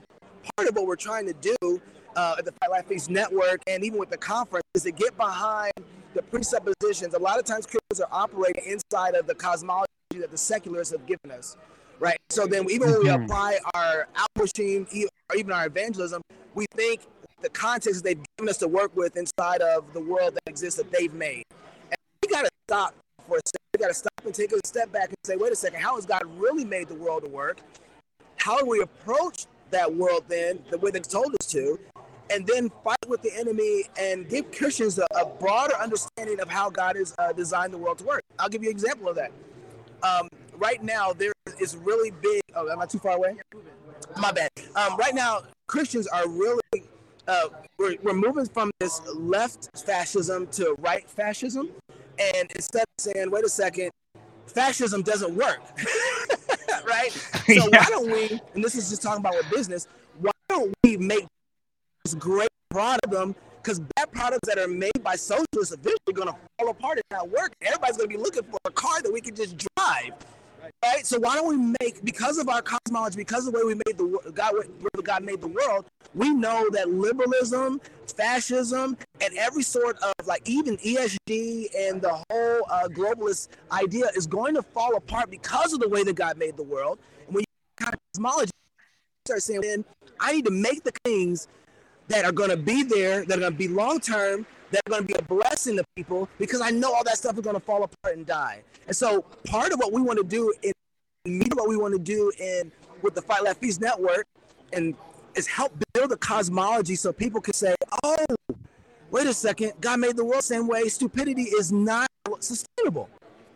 part of what we're trying to do uh, at the Fight Laugh Feast Network and even with the conference is to get behind the presuppositions. A lot of times, Christians are operating inside of the cosmology that the secularists have given us, right? So then, even when we Mhm. apply our outpushing e- or even our evangelism, we think the context they've given us to work with inside of the world that exists that they've made. And we got to stop for a second. We got to stop and take a step back and say, wait a second, how has God really made the world to work? How do we approach that world then, the way He told us to? And then fight with the enemy and give Christians a, a broader understanding of how God has uh, designed the world to work. I'll give you an example of that. Um, right now, there is really big. Oh, am I too far away? My bad. Um, right now, Christians are really uh, we're, we're moving from this left fascism to right fascism, and instead of saying, "Wait a second, fascism doesn't work," right? So Yeah. why don't we? And this is just talking about with business. Why don't we make this great product them? Because bad products that are made by socialists eventually going to fall apart and not work. Everybody's going to be looking for a car that we can just drive right? So why don't we make because of our cosmology, because of the way we made the God, God made the world, we know that liberalism, fascism, and every sort of like even ESG and the whole uh, globalist idea is going to fall apart because of the way that God made the world. And when you kind of cosmology, start saying, "Then I need to make the things that are going to be there, that are going to be long term, that are going to be a blessing to people, because I know all that stuff is going to fall apart and die. And so, part of what we want to do in media, what we want to do in with the Fight Laugh Feast Network, and is help build a cosmology so people can say, "Oh, wait a second, God made the world the same way. Stupidity is not sustainable."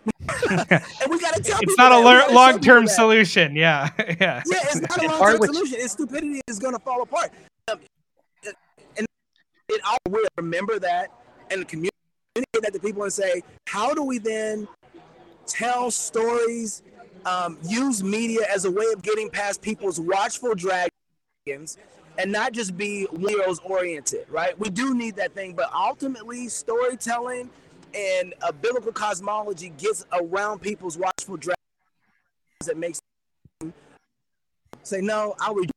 and we got to tell It's people not a that. We lear- long-term solution. Yeah, yeah. Yeah, it's not a long part term which- solution. It's stupidity is going to fall apart. Um, and all will remember that and communicate that to people and say, how do we then tell stories, um, use media as a way of getting past people's watchful dragons and not just be heroes oriented, right? We do need that thing, but ultimately, storytelling and a biblical cosmology gets around people's watchful dragons that makes them say, no, read.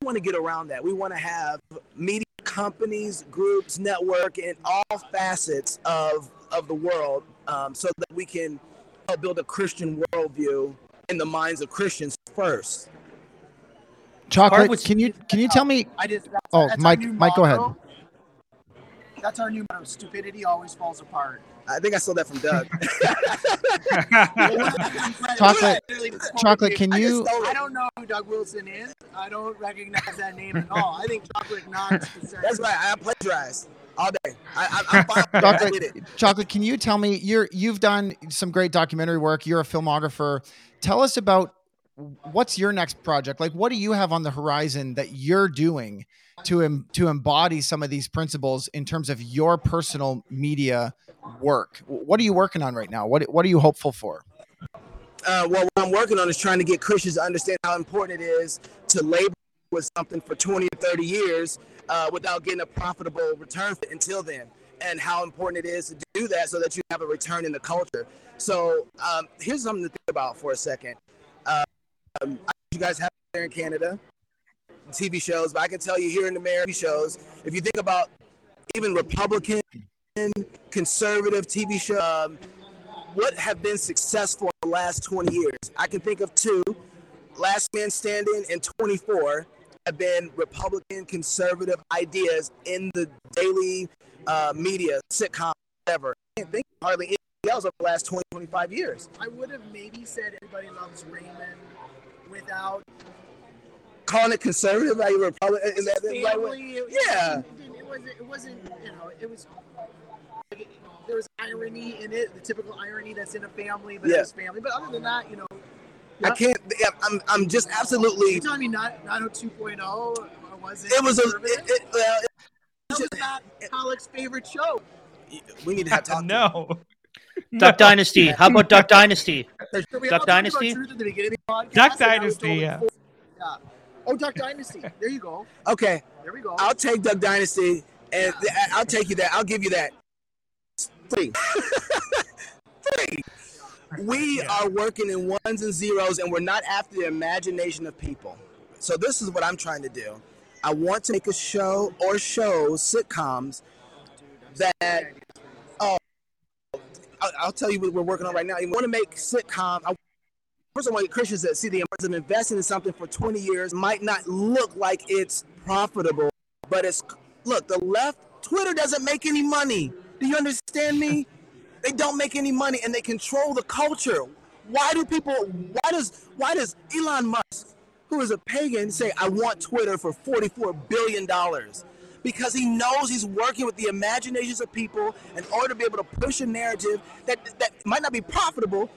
We want to get around that. We want to have media companies, groups, network, and all facets of, of the world um, so that we can help build a Christian worldview in the minds of Christians first. Chocolate, which- can you can you tell me? I just. That's, Oh, that's Mike- Mike, go ahead. That's our new motto. Stupidity always falls apart. I think I stole that from Doug. Chocolate- Literally, this whole Chocolate, can you? stole I don't know who Doug Wilson is. I don't recognize that name at all. I think Chocolate Knox. Is. That's right. I plagiarized all day. I, I, I'm fine. with that. I. Chocolate, Chocolate, can you tell me you're you've done some great documentary work. You're a filmographer. Tell us about what's your next project? Like, what do you have on the horizon that you're doing to em- to embody some of these principles in terms of your personal media work? What are you working on right now? What what are you hopeful for? uh, well, what I'm working on is trying to get Christians to understand how important it is to labor with something for 20 or 30 years uh, without getting a profitable return until then, and how important it is to do that so that you have a return in the culture. So um, here's something to think about for a second. Um, you guys have there in Canada, TV shows, but I can tell you here in America shows, if you think about even Republican, conservative TV shows, um, what have been successful in the last 20 years? I can think of two. Last Man Standing and 24 have been Republican conservative ideas in the daily uh, media, sitcom, whatever. I can't think hardly anything else over the last 20, 25 years. I would have maybe said everybody loves Raymond without Calling it conservative, like Republican, is that the right family. It, Yeah. It, didn't- it wasn't. It wasn't. You know. It was. Like, there was irony in it, the typical irony that's in a family, but Yeah. it was family. But other than that, you know, I can't, yeah, I'm, I'm just absolutely, you're telling me not 90210 or was it? it was a, conservative? it, it, well, that was not Pollock's favorite show. we need to have talk. no. Duck Dynasty. How about Duck Dynasty? Duck all talked about Dynasty? truth at the beginning of the podcast, Duck and I was Dynasty, yeah. Full- yeah. Oh, Duck Dynasty. There you go. Okay, There we go. I'll take Duck Dynasty, and th- I'll take you that. I'll give you that. Three. Three. We are working in ones and zeros, and we're not after the imagination of people. So this is what I'm trying to do. I want to make a show or shows, sitcoms, that. Oh, I'll, I'll tell you what we're working on right now. You want to make sitcom. I, First, I want Christians that see the importance of investing in something for 20 years might not look like it's profitable, but it's look. The left, Twitter doesn't make any money. Do you understand me? They don't make any money, and they control the culture. Why do people? Why does why does Elon Musk, who is a pagan, say I want Twitter for 44 billion dollars? Because he knows he's working with the imaginations of people in order to be able to push a narrative that that might not be profitable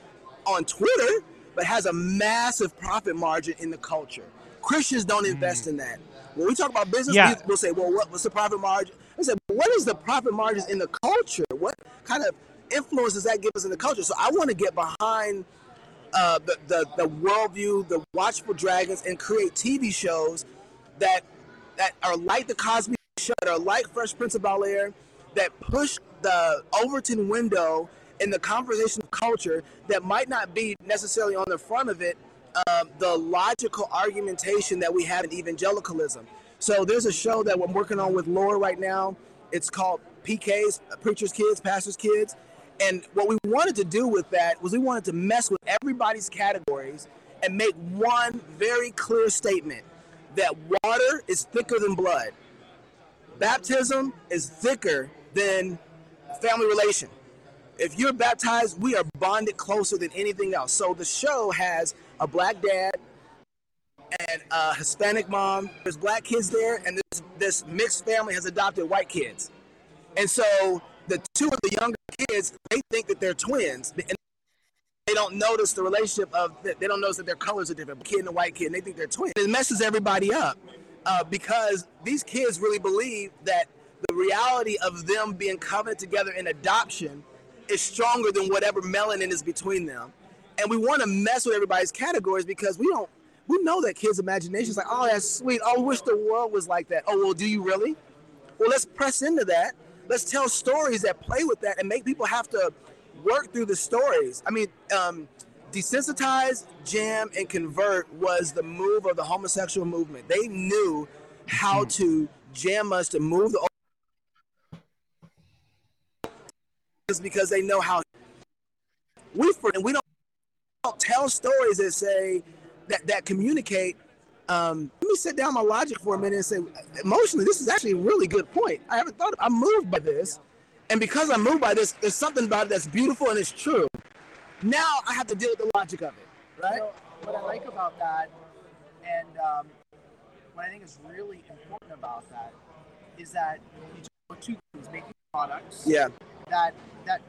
on Twitter, but has a massive profit margin in the culture. Christians don't invest in that. When we talk about business, Yeah. we- we'll say, well, what, what's the profit margin? I said, what is the profit margins in the culture? What kind of influence does that give us in the culture? So I want to get behind uh, the, the the worldview, the Watchful Dragons, and create TV shows that that are like the Cosby Show, that are like Fresh Prince of Bel Air, that push the Overton window in the conversation of culture that might not be necessarily on the front of it, uh, the logical argumentation that we have in evangelicalism. So there's a show that I'm working on with Laura right now. It's called PKs, Preachers Kids, Pastors Kids. And what we wanted to do with that was we wanted to mess with everybody's categories and make one very clear statement that water is thicker than blood. Baptism is thicker than family relation. If you're baptized, we are bonded closer than anything else. So the show has a black dad and a Hispanic mom. There's black kids there, and this this mixed family has adopted white kids. And so the two of the younger kids, they think that they're twins, and they don't notice the relationship of they don't notice that their colors are different. Kid and a white kid, and they think they're twins. It messes everybody up uh, because these kids really believe that the reality of them being covenanted together in adoption is stronger than whatever melanin is between them. And we want to mess with everybody's categories because we don't. We know that kids' imagination is like, oh, that's sweet. Oh, I wish the world was like that. Oh, well, do you really? Well, let's press into that. Let's tell stories that play with that and make people have to work through the stories. I mean, um, desensitize, jam, and convert was the move of the homosexual movement. They knew how to jam us to move the is because they know how we for and we don't, tell stories that say that that communicate. Um, let me sit down my logic for a minute and say emotionally, this is actually a really good point. I haven't thought. Of, I'm moved by this, and because I'm moved by this, there's something about it that's beautiful and it's true. Now I have to deal with the logic of it, right? What I like about that, and um, what I think is really important about that, is that you about two things: making products Yeah, that that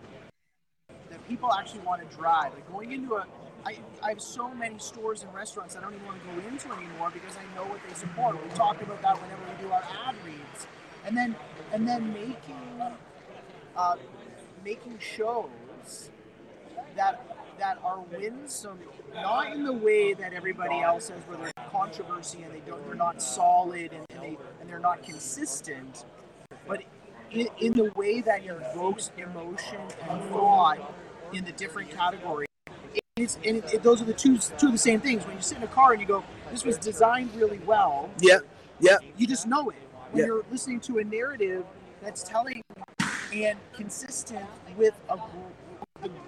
that people actually want to drive. Like going into a, I, I have so many stores and restaurants I don't even want to go into anymore because I know what they support. We talk about that whenever we do our ad reads, and then and then making uh, making shows that that are winsome, not in the way that everybody else says, where there's controversy and they don't, they're not solid and, and they and they're not consistent, but in, in the way that evokes emotion and thought in the different categories. It's, and it, it- those are the two two of the same things. When you sit in a car and you go, "This was designed really well," yeah, yeah. you just know it. When Yeah. you're listening to a narrative that's telling and consistent with a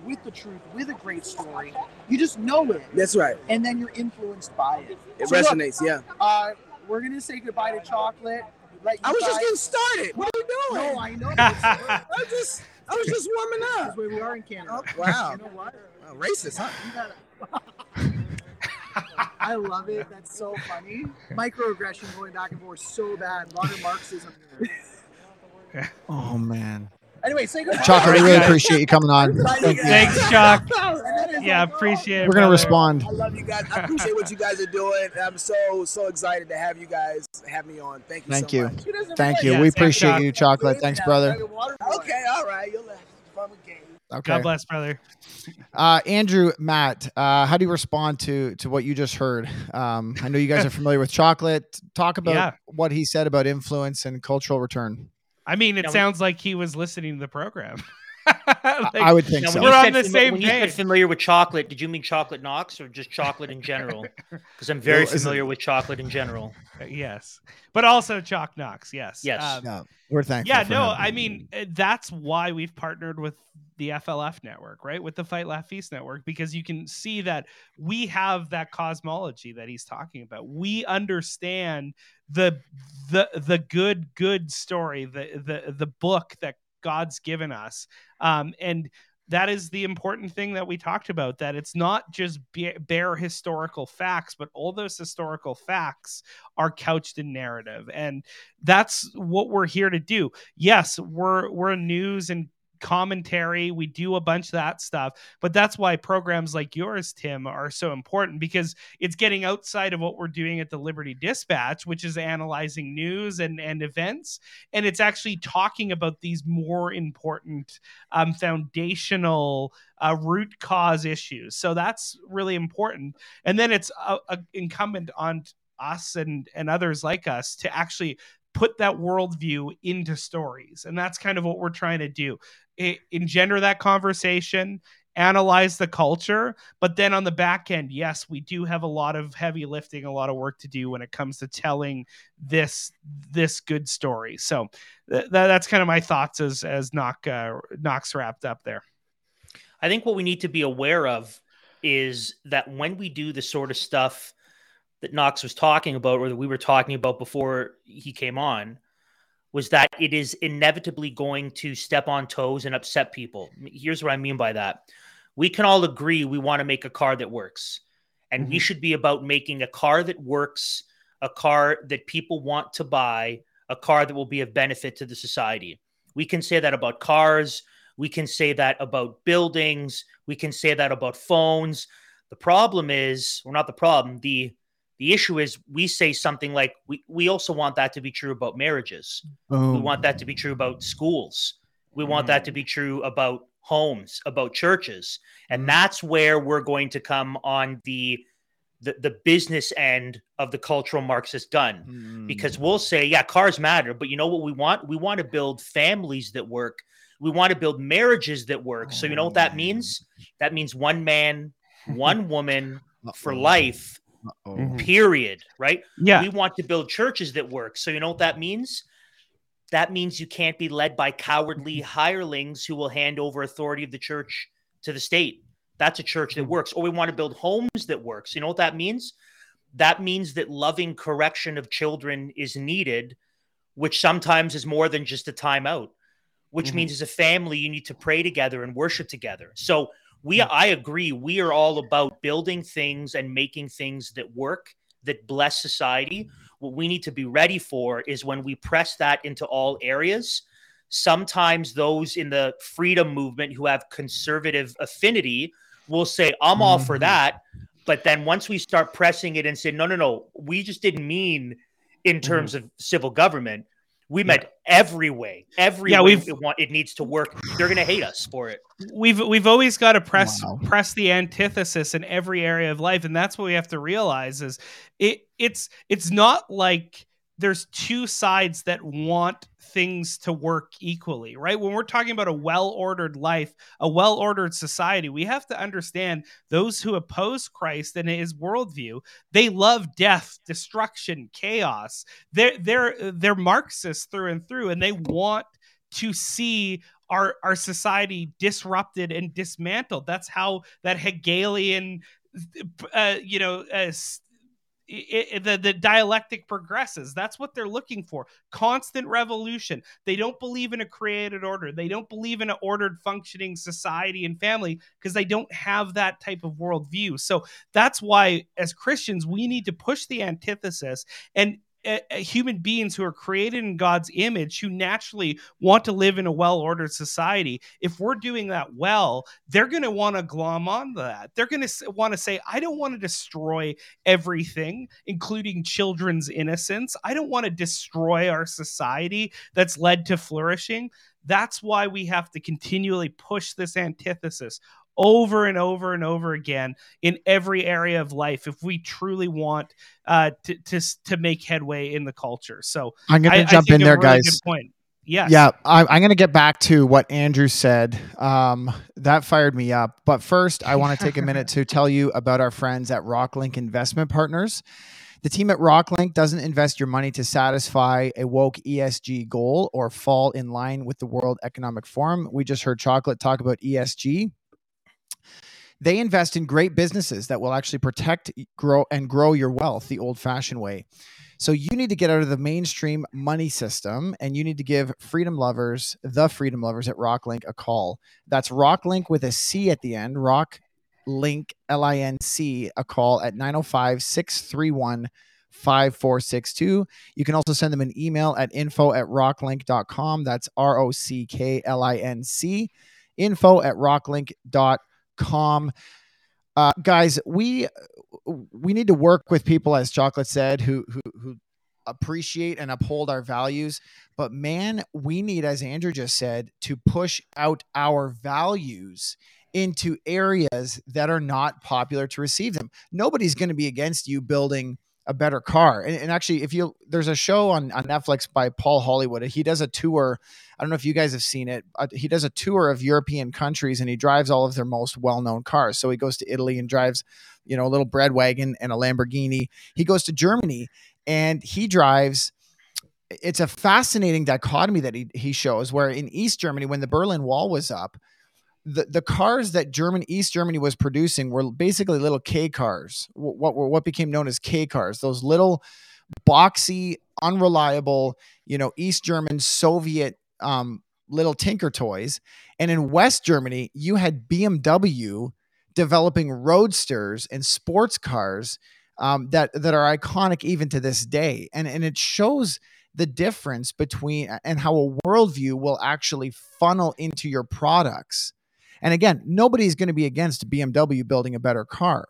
with the truth, with a great story, you just know it, That's right. and then you're influenced by it. It So look, resonates. yeah. uh, we're gonna say goodbye to chocolate. Let you I was just getting started. What are you doing? No, I know. I was just, I was just warming That's up. where we are in Canada. Oh, wow. You know what? Oh, racist, huh? I love it. That's so funny. Microaggression going back and forth so bad. Modern Marxism. Oh man, Anyway, say goodbye. Chocolate, we really appreciate you coming on. Thank you. Thanks, Chuck. And then it's Yeah, like, appreciate it. We're gonna brother. respond. I love you guys. I appreciate what you guys are doing. I'm so so excited to have you guys have me on. Thank you. Thank so you. Much. She doesn't Thank you. Yeah, we appreciate Choc. you, Chocolate. Thanks, brother. Like a water boy. Okay, all right. You'll have fun with game. Okay. God bless, brother. Uh, Andrew, Matt, uh, how do you respond to to what you just heard? Um, I know you guys are familiar with chocolate. Talk about Yeah. what he said about influence and cultural return. I mean, it we- sounds like he was listening to the program. I- Like, I would think so. We're on the same when you said page. familiar with chocolate, did you mean chocolate Knox or just chocolate in general? Because I'm very Well, is it- familiar with chocolate in general. yes, but also Chalk Knox. Yes. Yes. Um, Yeah, we're thankful. yeah no him. i mean uh, that's why we've partnered with the flf network right with the fight laugh feast network because you can see that we have that cosmology that he's talking about we understand the the the good good story the the the book that god's given us. Um and that is the important thing that we talked about that it's not just bare historical facts but all those historical facts are couched in narrative. And that's what we're here to do. Yes we're we're news and commentary. We do a bunch of that stuff but that's why programs like yours tim are so important because it's getting outside of what we're doing at the liberty dispatch which is analyzing news and and events and it's actually talking about these more important um, foundational uh, root cause issues. So that's really important. And then it's uh, uh, incumbent on us and and others like us to actually put that worldview into stories and that's kind of what we're trying to do Engender that conversation analyze the culture but then on the back end yes we do have a lot of heavy lifting a lot of work to do when it comes to telling this this good story. So th- that's kind of my thoughts as as knock uh, knox wrapped up there. I think what we need to be aware of is that when we do the sort of stuff that Knox was talking about, or that we were talking about before he came on, was that it is inevitably going to step on toes and upset people. Here's what I mean by that. We can all agree we want to make a car that works, and we mm-hmm. should be about making a car that works, a car that people want to buy, a car that will be of benefit to the society. We can say that about cars. We can say that about buildings. We can say that about phones. The problem is, or not the problem, the the issue is we say something like we, we also want that to be true about marriages. We want that to be true about schools. We want that to be true about homes, about churches. And that's where we're going to come on the the, the business end of the cultural Marxist gun Mm. because we'll say, yeah, cars matter, but you know what we want? We want to build families that work. We want to build marriages that work. so you know what that means? That means one man, one woman for life, Uh-oh. Mhm. period, right? yeah We want to build churches that work. So you know what that means? That means you can't be led by cowardly hirelings who will hand over authority of the church to the state. That's a church that works. Or we want to build homes that works. You know what that means? That means that loving correction of children is needed, which sometimes is more than just a timeout. Which Mhm. means as a family you need to pray together and worship together. So we I agree we are all about building things and making things that work that bless society. What we need to be ready for is when we press that into all areas. Sometimes those in the freedom movement who have conservative affinity will say, I'm all for Mhm. that. But then once we start pressing it and say, no, no, no, we just didn't mean in terms of civil government. We meant every way, every Yeah, way we've- it, want, it needs to work. They're going to hate us for it. we've we've always got to press Wow. press the antithesis in every area of life and that's what we have to realize is it it's it's not like there's two sides that want things to work equally right when we're talking about a well-ordered life a well-ordered society we have to understand those who oppose christ and his worldview they love death destruction chaos they're they're they're marxists through and through and they want to see our our society disrupted and dismantled. That's how that Hegelian, uh, you know, uh, s- i- i- the the dialectic progresses. That's what they're looking for: constant revolution. They don't believe in a created order. They don't believe in an ordered, functioning society and family because they don't have that type of worldview. So that's why, as Christians, we need to push the antithesis and human beings who are created in God's image, who naturally want to live in a well ordered society, if we're doing that well, they're going to want to glom on that. They're going to want to say, I don't want to destroy everything, including children's innocence. I don't want to destroy our society that's led to flourishing. That's why we have to continually push this antithesis over and over and over again in every area of life if we truly want uh, to, to to make headway in the culture. So I'm going to jump in there, really guys. Point. Yes. Yeah, I, I'm going to get back to what Andrew said. Um, that fired me up. But first, I want to take a minute to tell you about our friends at Rocklinc Investment Partners. The team at Rocklinc doesn't invest your money to satisfy a woke ESG goal or fall in line with the World Economic Forum. We just heard Chocolate talk about ESG. They invest in great businesses that will actually protect, grow, and grow your wealth the old fashioned way. So you need to get out of the mainstream money system and you need to give freedom lovers, the freedom lovers at Rocklinc a call. That's Rocklinc with a C at the end, Rock Link L I N C, a call at 905 631 5462. You can also send them an email at info at rocklinc.com. That's R O C K L I N C, info at rocklinc.com. Uh, guys, we we need to work with people, as Chocolate said, who who who appreciate and uphold our values. But man, we need, as Andrew just said, to push out our values into areas that are not popular to receive them. Nobody's going to be against you building a better car. And, and actually, if you there's a show on, on Netflix by Paul Hollywood. He does a tour. I don't know if you guys have seen it. Uh, he does a tour of European countries and he drives all of their most well-known cars. So he goes to Italy and drives, you know, a little bread wagon and a Lamborghini. He goes to Germany and he drives it's a fascinating dichotomy that he, he shows where in East Germany, when the Berlin Wall was up, the, the cars that German East Germany was producing were basically little K cars, what were what became known as K cars, those little boxy, unreliable, you know, East German Soviet um, little tinker toys. And in West Germany, you had BMW developing roadsters and sports cars um, that that are iconic even to this day. And and it shows the difference between and how a worldview will actually funnel into your products. And again, nobody's going to be against BMW building a better car.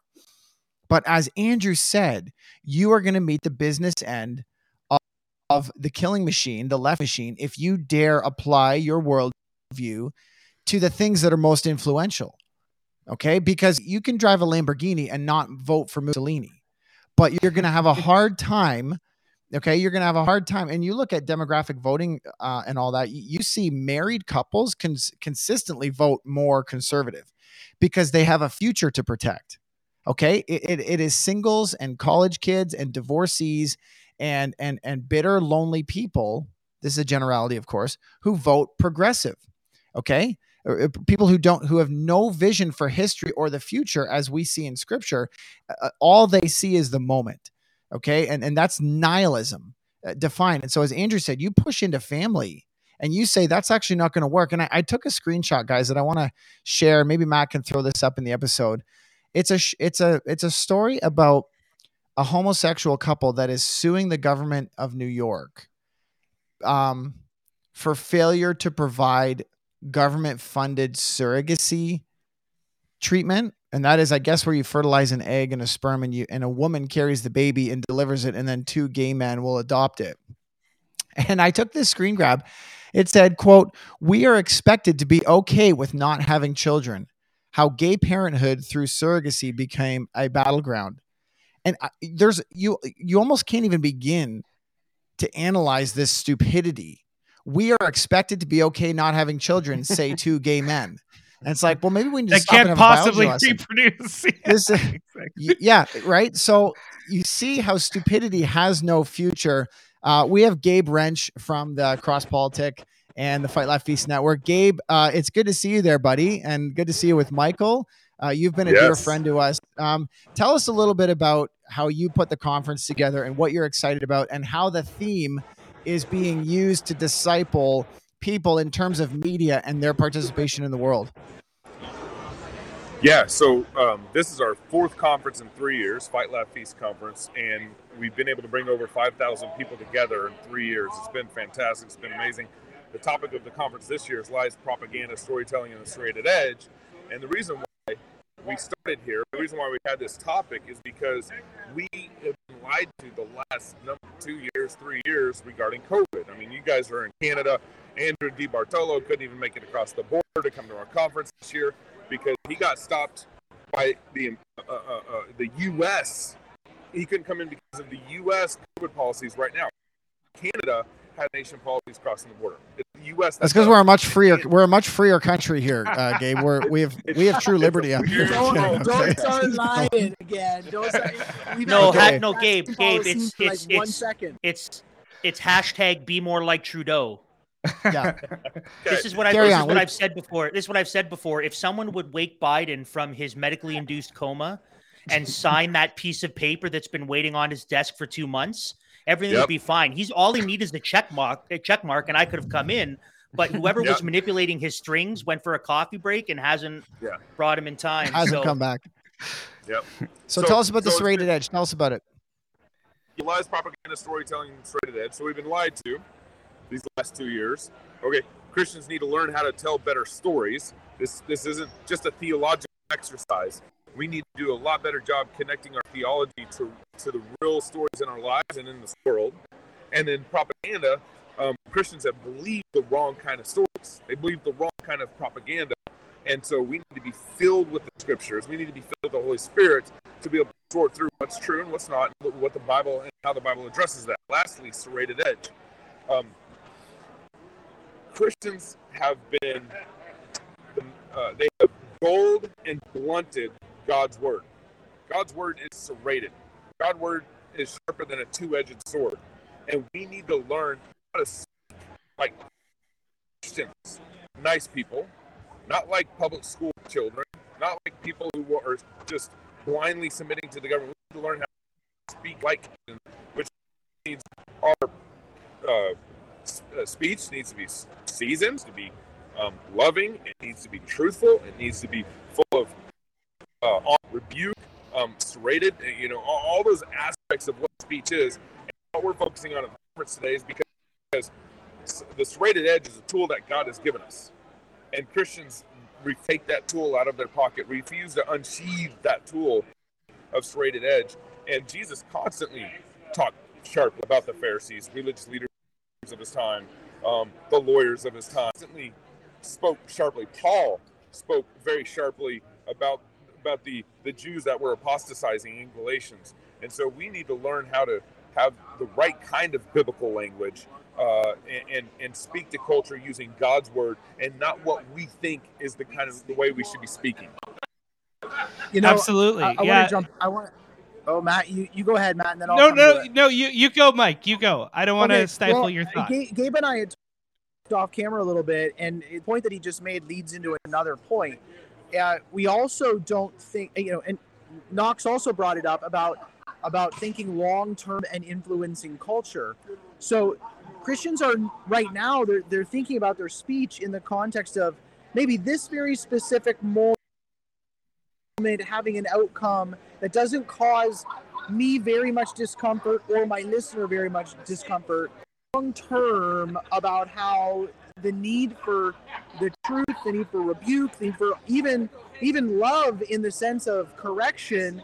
But as Andrew said, you are going to meet the business end of, of the killing machine, the left machine, if you dare apply your worldview to the things that are most influential. Okay. Because you can drive a Lamborghini and not vote for Mussolini, but you're going to have a hard time okay you're going to have a hard time and you look at demographic voting uh, and all that you, see married couples cons- consistently vote more conservative because they have a future to protect okay? It, it, it is singles and college kids and divorcees and and and bitter lonely people this is a generality of course who vote progressive okay? Uh, people who don't who have no vision for history or the future as we see in scripture uh, all they see is the moment okay? And and that's nihilism uh, defined. And so as andrew said you push into family and you say that's actually not going to work. And I, I took a screenshot guys that i want to share. Maybe matt can throw this up in the episode. It's a it's a it's a story about a homosexual couple that is suing the government of new york um, for failure to provide government funded surrogacy treatment and that is i guess where you fertilize an egg and a sperm and you and a woman carries the baby and delivers it and then two gay men will adopt it. And i took this screen grab. It said quote we are expected to be okay with not having children. How gay parenthood through surrogacy became a battleground. And I, there's you you almost can't even begin to analyze this stupidity. We are expected to be okay not having children say two gay men and it's like well maybe we need to That can't have a biology possibly reproduce. Yeah, This- exactly. Yeah, right. So you see how stupidity has no future. Uh, we have Gabe Rench from the Cross Politic and the Fight Laugh Feast Network. Gabe, uh, it's good to see you there, buddy, and good to see you with Michael. Uh, you've been a dear friend to us. Um, tell us a little bit about how you put the conference together and what you're excited about, and how the theme is being used to disciple people in terms of media and their participation in the world. Yeah, so um, this is our fourth conference in three years, Fight Laugh Feast conference, and we've been able to bring over 5,000 people together in three years. It's been fantastic. It's been amazing. The topic of the conference this year is lies, propaganda, storytelling, and the serrated edge. And the reason why we started here, the reason why we had this topic is because we have been lied to the last number two years, three years regarding COVID. I mean, you guys are in Canada, Andrew DiBartolo couldn't even make it across the border to come to our conference this year because he got stopped by the uh, uh, uh, the U.S. He couldn't come in because of the U.S. COVID policies right now. Canada had nation policies crossing the border. It's the U.S. That's because we're a much freer we're a much freer country here, uh, Gabe. We're we have we have true liberty up here. weird- Just kidding, Don't, okay? don't start lying again. Don't start, we've No, had ha- no, Gabe, Gabe, it's- for like it's- one it's- It's it's hashtag be more like Trudeau. Yeah. This is what I Carry this on. is what I've said before. This is what I've said before. If someone would wake Biden from his medically induced coma and sign that piece of paper that's been waiting on his desk for two months, everything Yep. would be fine. He's all he needs is a check mark, a check mark, and I could have come in. But whoever was manipulating his strings went for a coffee break and hasn't Yeah. brought him in time. Hasn't so, come back. Yep. So, So- tell us about the so it's serrated been- edge. Tell us about it. lies, propaganda, storytelling, straight edge. So we've been lied to these last two years. Okay, Christians need to learn how to tell better stories. This this isn't just a theological exercise. We need to do a lot better job connecting our theology to to the real stories in our lives and in this world. And then propaganda, um, Christians have believed the wrong kind of stories. They believe the wrong kind of propaganda. And so we need to be filled with the scriptures. We need to be filled with the Holy Spirit to be able to sort through what's true and what's not, and what the Bible and how the Bible addresses that. Lastly, serrated edge. Um, Christians have been, uh, they have gold and blunted God's word. God's word is serrated. God's word is sharper than a two-edged sword, and we need to learn how to speak like Christians, nice people, not like public school children, not like people who are just blindly submitting to the government. We need to learn how to speak like Christians, which means our uh, uh, speech needs to be seasoned, to be um, loving, it needs to be truthful, it needs to be full of uh, rebuke, um, serrated, uh, you know, all, all those aspects of what speech is. And what we're focusing on at the conference today is because, because the serrated edge is a tool that God has given us. And Christians take that tool out of their pocket, refuse to unsheathe that tool of serrated edge. And Jesus constantly talked sharp about the Pharisees, religious leaders of his time, um, the lawyers of his time. Constantly spoke sharply. Paul spoke very sharply about about the the Jews that were apostatizing in Galatians. And so we need to learn how to have the right kind of biblical language uh, and, and and speak to culture using God's word and not what we think is the kind of the way we should be speaking. You know, Absolutely, I, I yeah. want to jump. I want. Oh, Matt, you, you go ahead, Matt, and then I'll No, no, no. You you go, Mike. You go. I don't want to Okay, stifle well, your thought. Gabe, Gabe and I had talked off camera a little bit, and the point that he just made leads into another point. Uh, we also don't think, you know, and Knox also brought it up about about thinking long term and influencing culture. So Christians are right now they're they're thinking about their speech in the context of maybe this very specific moment having an outcome that doesn't cause me very much discomfort or my listener very much discomfort. Long term about how the need for the truth the need for rebuke the need for even even love in the sense of correction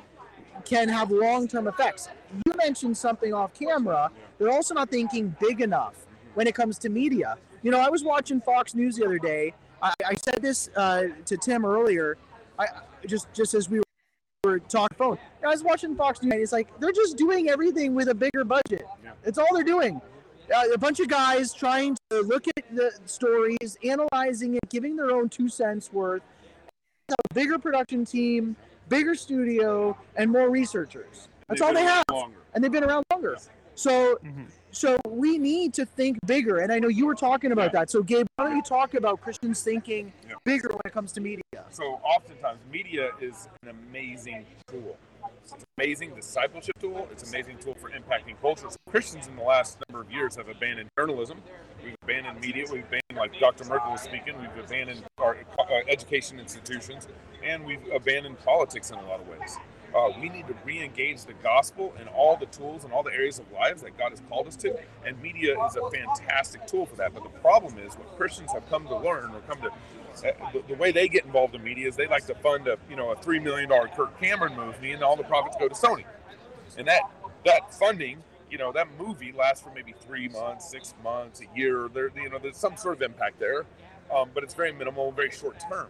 can have long-term effects. You mentioned something off camera. They're also not thinking big enough when it comes to media. You know i was watching fox news the other day. I, I said this uh, to tim earlier I just just as we were talking phone. I was watching Fox News, and it's like they're just doing everything with a bigger budget. It's all they're doing. Uh, a bunch of guys trying to look at the stories, analyzing it, giving their own two cents worth. A bigger production team, bigger studio, and more researchers. That's all they have, and they've been around longer. So, so we need to think bigger. And I know you were talking about that. So, Gabe, why don't you talk about Christians thinking Yeah. bigger when it comes to media? So oftentimes media is an amazing tool. It's an amazing discipleship tool. It's an amazing tool for impacting culture. So Christians in the last number of years have abandoned journalism. We've abandoned media. We've abandoned, like Dr. Merkel was speaking, we've abandoned our uh, education institutions, and we've abandoned politics in a lot of ways. Uh, we need to re-engage the gospel and all the tools and all the areas of lives that God has called us to. And media is a fantastic tool for that. But the problem is, what Christians have come to learn or come to uh, the, the way they get involved in media is they like to fund a you know a three million dollar Kirk Cameron movie, and all the profits go to Sony. And that that funding you know that movie lasts for maybe three months, six months, a year. There, you know, there's some sort of impact there, um, but it's very minimal, very short term.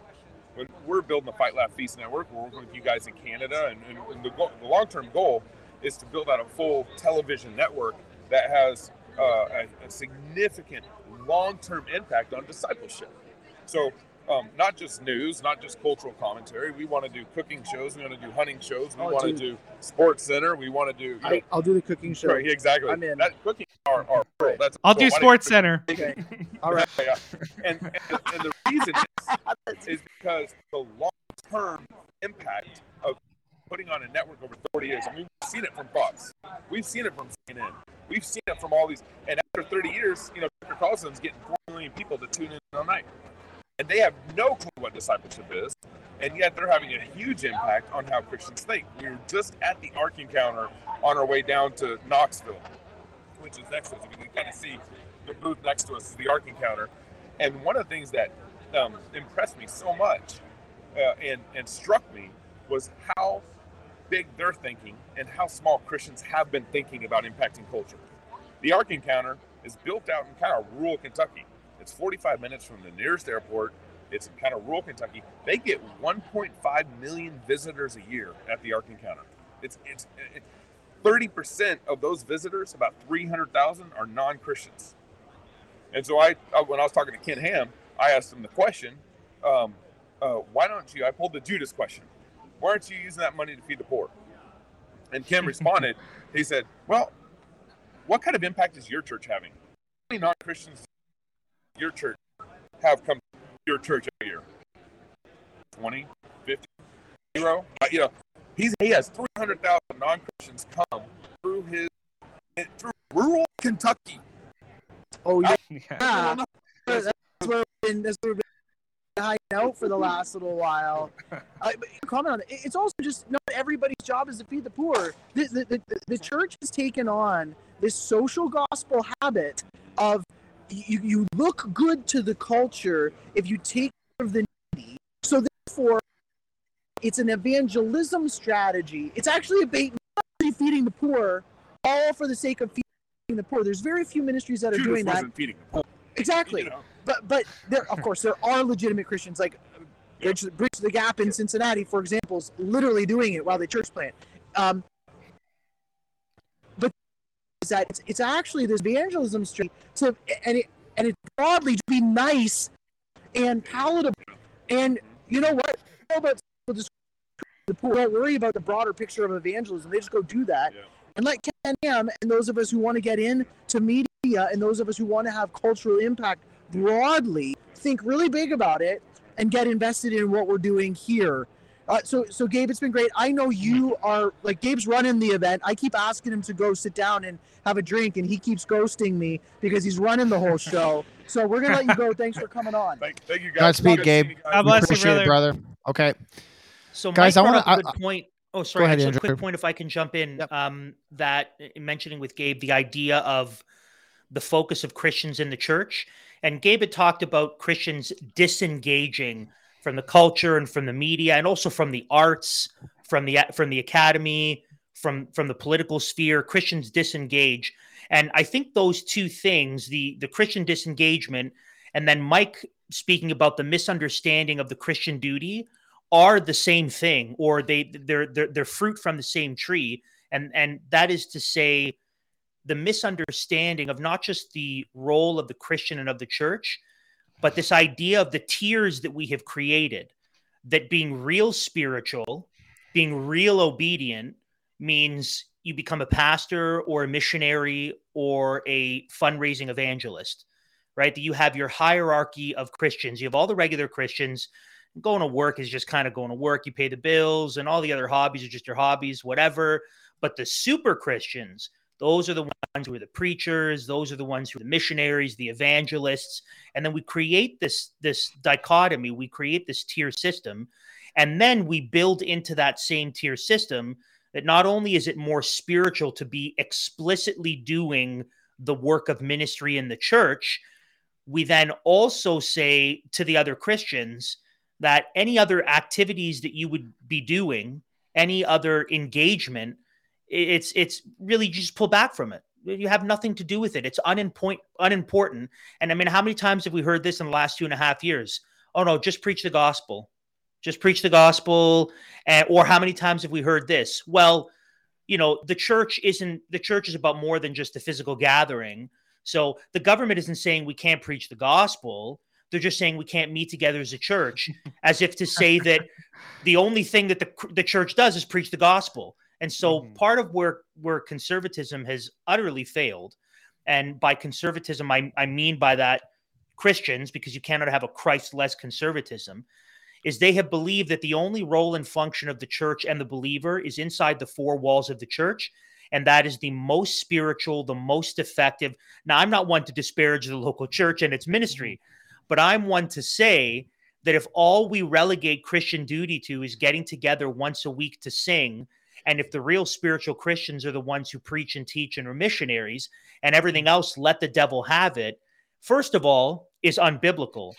We're building the Fight Laugh Feast network, we're working with you guys in Canada, and, and, and the, go- the long term goal is to build out a full television network that has uh, a, a significant long term impact on discipleship. So um, not just news, not just cultural commentary. We want to do cooking shows. We want to do hunting shows. We Oh, want to do sports center. We want to do. You know, I, I'll do the cooking show. right, exactly. I'm in. That cooking our our world. That's I'll so do Sports Center. Okay. All right. Yeah. And, and, the, and the reason is, is because the long term impact of putting on a network over 30 years. I mean, we've seen it from Fox. We've seen it from CNN. We've seen it from all these. And after 30 years, you know, Tucker Carlson's getting 4 million people to tune in all night. And they have no clue what discipleship is. And yet they're having a huge impact on how Christians think. We were just at the Ark Encounter on our way down to Knoxville, which is next to us. You can kind of see the booth next to us is the Ark Encounter. And one of the things that um, impressed me so much uh, and, and struck me was how big they're thinking and how small Christians have been thinking about impacting culture. The Ark Encounter is built out in kind of rural Kentucky. It's 45 minutes from the nearest airport. It's in kind of rural Kentucky. They get 1.5 million visitors a year at the Ark Encounter. It's it's it, 30% of those visitors, about 300,000, are non-Christians. And so I, uh, when I was talking to Ken Ham, I asked him the question, um, uh, why don't you? I pulled the Judas question. Why aren't you using that money to feed the poor? And Ken responded. He said, "Well, what kind of impact is your church having? How many non-Christians your church have come to your church every year? 20, 50, zero? Uh, you know, he's, he has 300,000 non-Christians come through his through rural Kentucky. Oh yeah. Yeah. Yeah. That's where we've been, that's where we've been hiding out for the last little while. Uh, but comment on it. It- It's also just not everybody's job is to feed the poor. The, the, the, the church has taken on this social gospel habit of you, you look good to the culture if you take care of the needy. So therefore, it's an evangelism strategy. It's actually a bait, feeding the poor, all for the sake of feeding the poor. There's very few ministries that are doing that. feeding the poor. Exactly. You know? But but there of course there are legitimate Christians like Bridge, Bridge the Gap in Cincinnati, for example, is literally doing it while they church plant. Um, but is that it's, it's actually this evangelism street to and it and it broadly to be nice and palatable. And you know what? About just the poor don't worry about the broader picture of evangelism. They just go do that. Yeah. And let Ken Ham and those of us who want to get in to media and those of us who want to have cultural impact broadly think really big about it and get invested in what we're doing here. Uh, so, so Gabe, it's been great. I know you are like Gabe's running the event. I keep asking him to go sit down and have a drink, and he keeps ghosting me because he's running the whole show. So we're gonna let you go. Thanks for coming on. Thank, thank you guys. Godspeed, Gabe. seeing. God bless you, Appreciate it, brother. brother. Okay. So, Guys, Mike I good I- point. Oh, sorry. ahead, actually, a quick point, if I can jump in. Yep. Um, that uh, mentioning with Gabe the idea of the focus of Christians in the church, and Gabe had talked about Christians disengaging from the culture and from the media, and also from the arts, from the from the academy, from from the political sphere. Christians disengage, and I think those two things, the the Christian disengagement, and then Mike speaking about the misunderstanding of the Christian duty are the same thing or they they're they're, they're fruit from the same tree. And and that is to say the misunderstanding of not just the role of the christian and of the church but this idea of the tiers that we have created that being real spiritual being real obedient means you become a pastor or a missionary or a fundraising evangelist right? That you have your hierarchy of christians. You have all the regular christians going to work is just kind of going to work. You pay the bills, and all the other hobbies are just your hobbies, whatever. But the super Christians, those are the ones who are the preachers. Those are the ones who are the missionaries, the evangelists. And then we create this this dichotomy. We create this tier system, and then we build into that same tier system that not only is it more spiritual to be explicitly doing the work of ministry in the church, we then also say to the other Christians that any other activities that you would be doing, any other engagement, it's it's really just pull back from it. you have nothing to do with it. It's unimportant. Unimportant. And I mean, how many times have we heard this in the last two and a half years? Oh no, just preach the gospel. Just preach the gospel. And, or how many times have we heard this? Well, you know, the church isn't. The church is about more than just a physical gathering. So the government isn't saying we can't preach the gospel. They're just saying we can't meet together as a church, as if to say that the only thing that the, the church does is preach the gospel. And so Mhm. part of where where conservatism has utterly failed, and by conservatism I, I mean by that Christians, because you cannot have a Christ-less conservatism, is they have believed that the only role and function of the church and the believer is inside the four walls of the church. And that is the most spiritual, the most effective. Now, I'm not one to disparage the local church and its ministry, but I'm one to say that if all we relegate Christian duty to is getting together once a week to sing, and if the real spiritual Christians are the ones who preach and teach and are missionaries, and everything else let the devil have it, first of all, is unbiblical.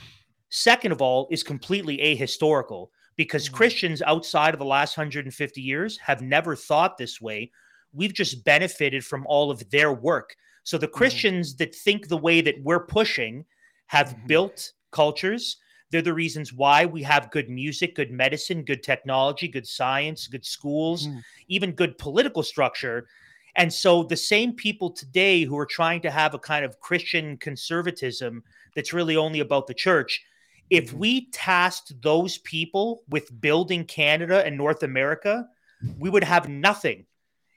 Second of all, is completely ahistorical because mm. Christians outside of the last 150 years have never thought this way. We've just benefited from all of their work. So the mm. Christians that think the way that we're pushing have mm-hmm. built cultures. They're the reasons why we have good music, good medicine, good technology, good science, good schools, mm. even good political structure. And so the same people today who are trying to have a kind of Christian conservatism that's really only about the church, if mm-hmm. we tasked those people with building Canada and North America, we would have nothing.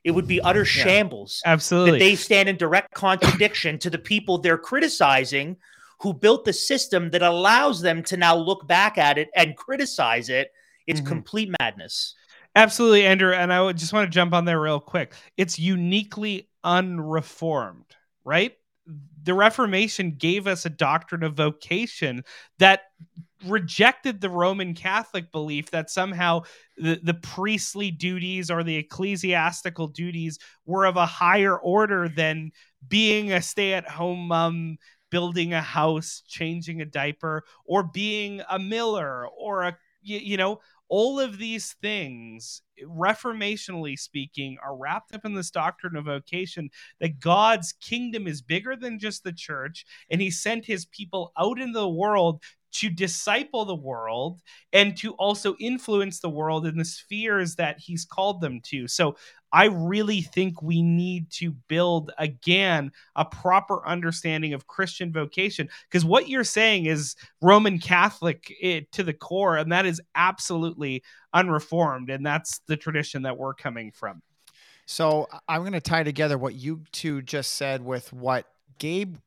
It would be utter shambles. Absolutely. That they stand in direct contradiction to the people they're criticizing who built the system that allows them to now look back at it and criticize it. It's Mhm. complete madness. Absolutely, Andrew. And I would just want to jump on there real quick. It's uniquely unreformed, right? The Reformation gave us a doctrine of vocation that rejected the Roman Catholic belief that somehow the, the priestly duties or the ecclesiastical duties were of a higher order than being a stay at home mom, building a house, changing a diaper, or being a miller or a, you, know, all of these things, reformationally speaking, are wrapped up in this doctrine of vocation that God's kingdom is bigger than just the church, and He sent His people out in the world to disciple the world and to also influence the world in the spheres that He's called them to. So I really think we need to build again a proper understanding of Christian vocation because what you're saying is Roman Catholic eh, to the core, and that is absolutely unreformed, and that's the tradition that we're coming from. So I'm going to tie together what you two just said with what Gabe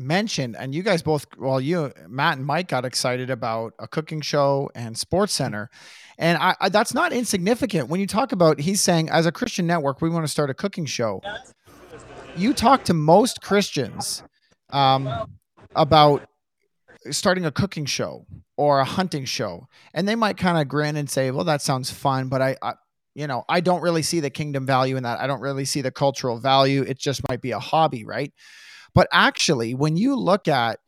mentioned, and you guys both, well, you, Matt and Mike, got excited about a cooking show and Sports Center, and I, I, that's not insignificant. When you talk about, he's saying, as a Christian network, we want to start a cooking show. You talk to most Christians um, about starting a cooking show or a hunting show, and they might kind of grin and say, "Well, that sounds fun," but I, I you know, I don't really see the kingdom value in that. I don't really see the cultural value. It just might be a hobby, right? But actually, when you look at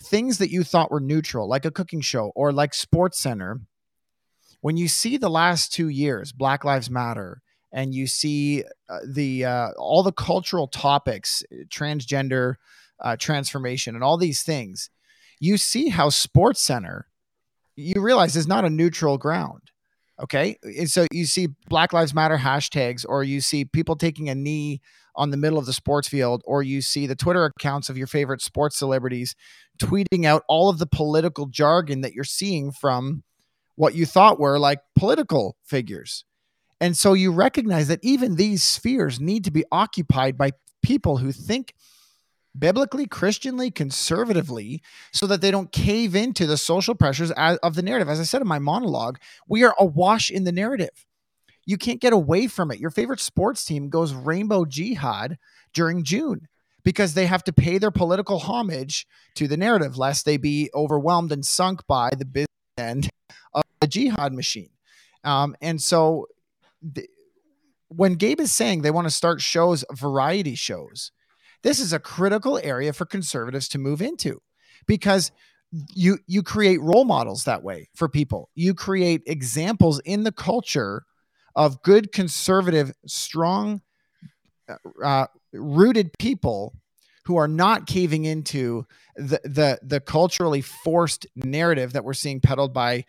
things that you thought were neutral, like a cooking show or like Sports Center, when you see the last two years, Black Lives Matter, and you see uh, the uh, all the cultural topics, transgender uh, transformation, and all these things, you see how Sports Center, you realize is not a neutral ground. Okay. And so you see Black Lives Matter hashtags, or you see people taking a knee on the middle of the sports field, or you see the Twitter accounts of your favorite sports celebrities tweeting out all of the political jargon that you're seeing from what you thought were like political figures. And so you recognize that even these spheres need to be occupied by people who think biblically, Christianly, conservatively, so that they don't cave into the social pressures of the narrative. As I said in my monologue, we are awash in the narrative. You can't get away from it. Your favorite sports team goes rainbow jihad during June because they have to pay their political homage to the narrative, lest they be overwhelmed and sunk by the business end of the jihad machine. Um, and so, when Gabe is saying they want to start shows, variety shows, this is a critical area for conservatives to move into because you you create role models that way for people. You create examples in the culture of good conservative, strong uh, rooted people who are not caving into the the the culturally forced narrative that we're seeing peddled by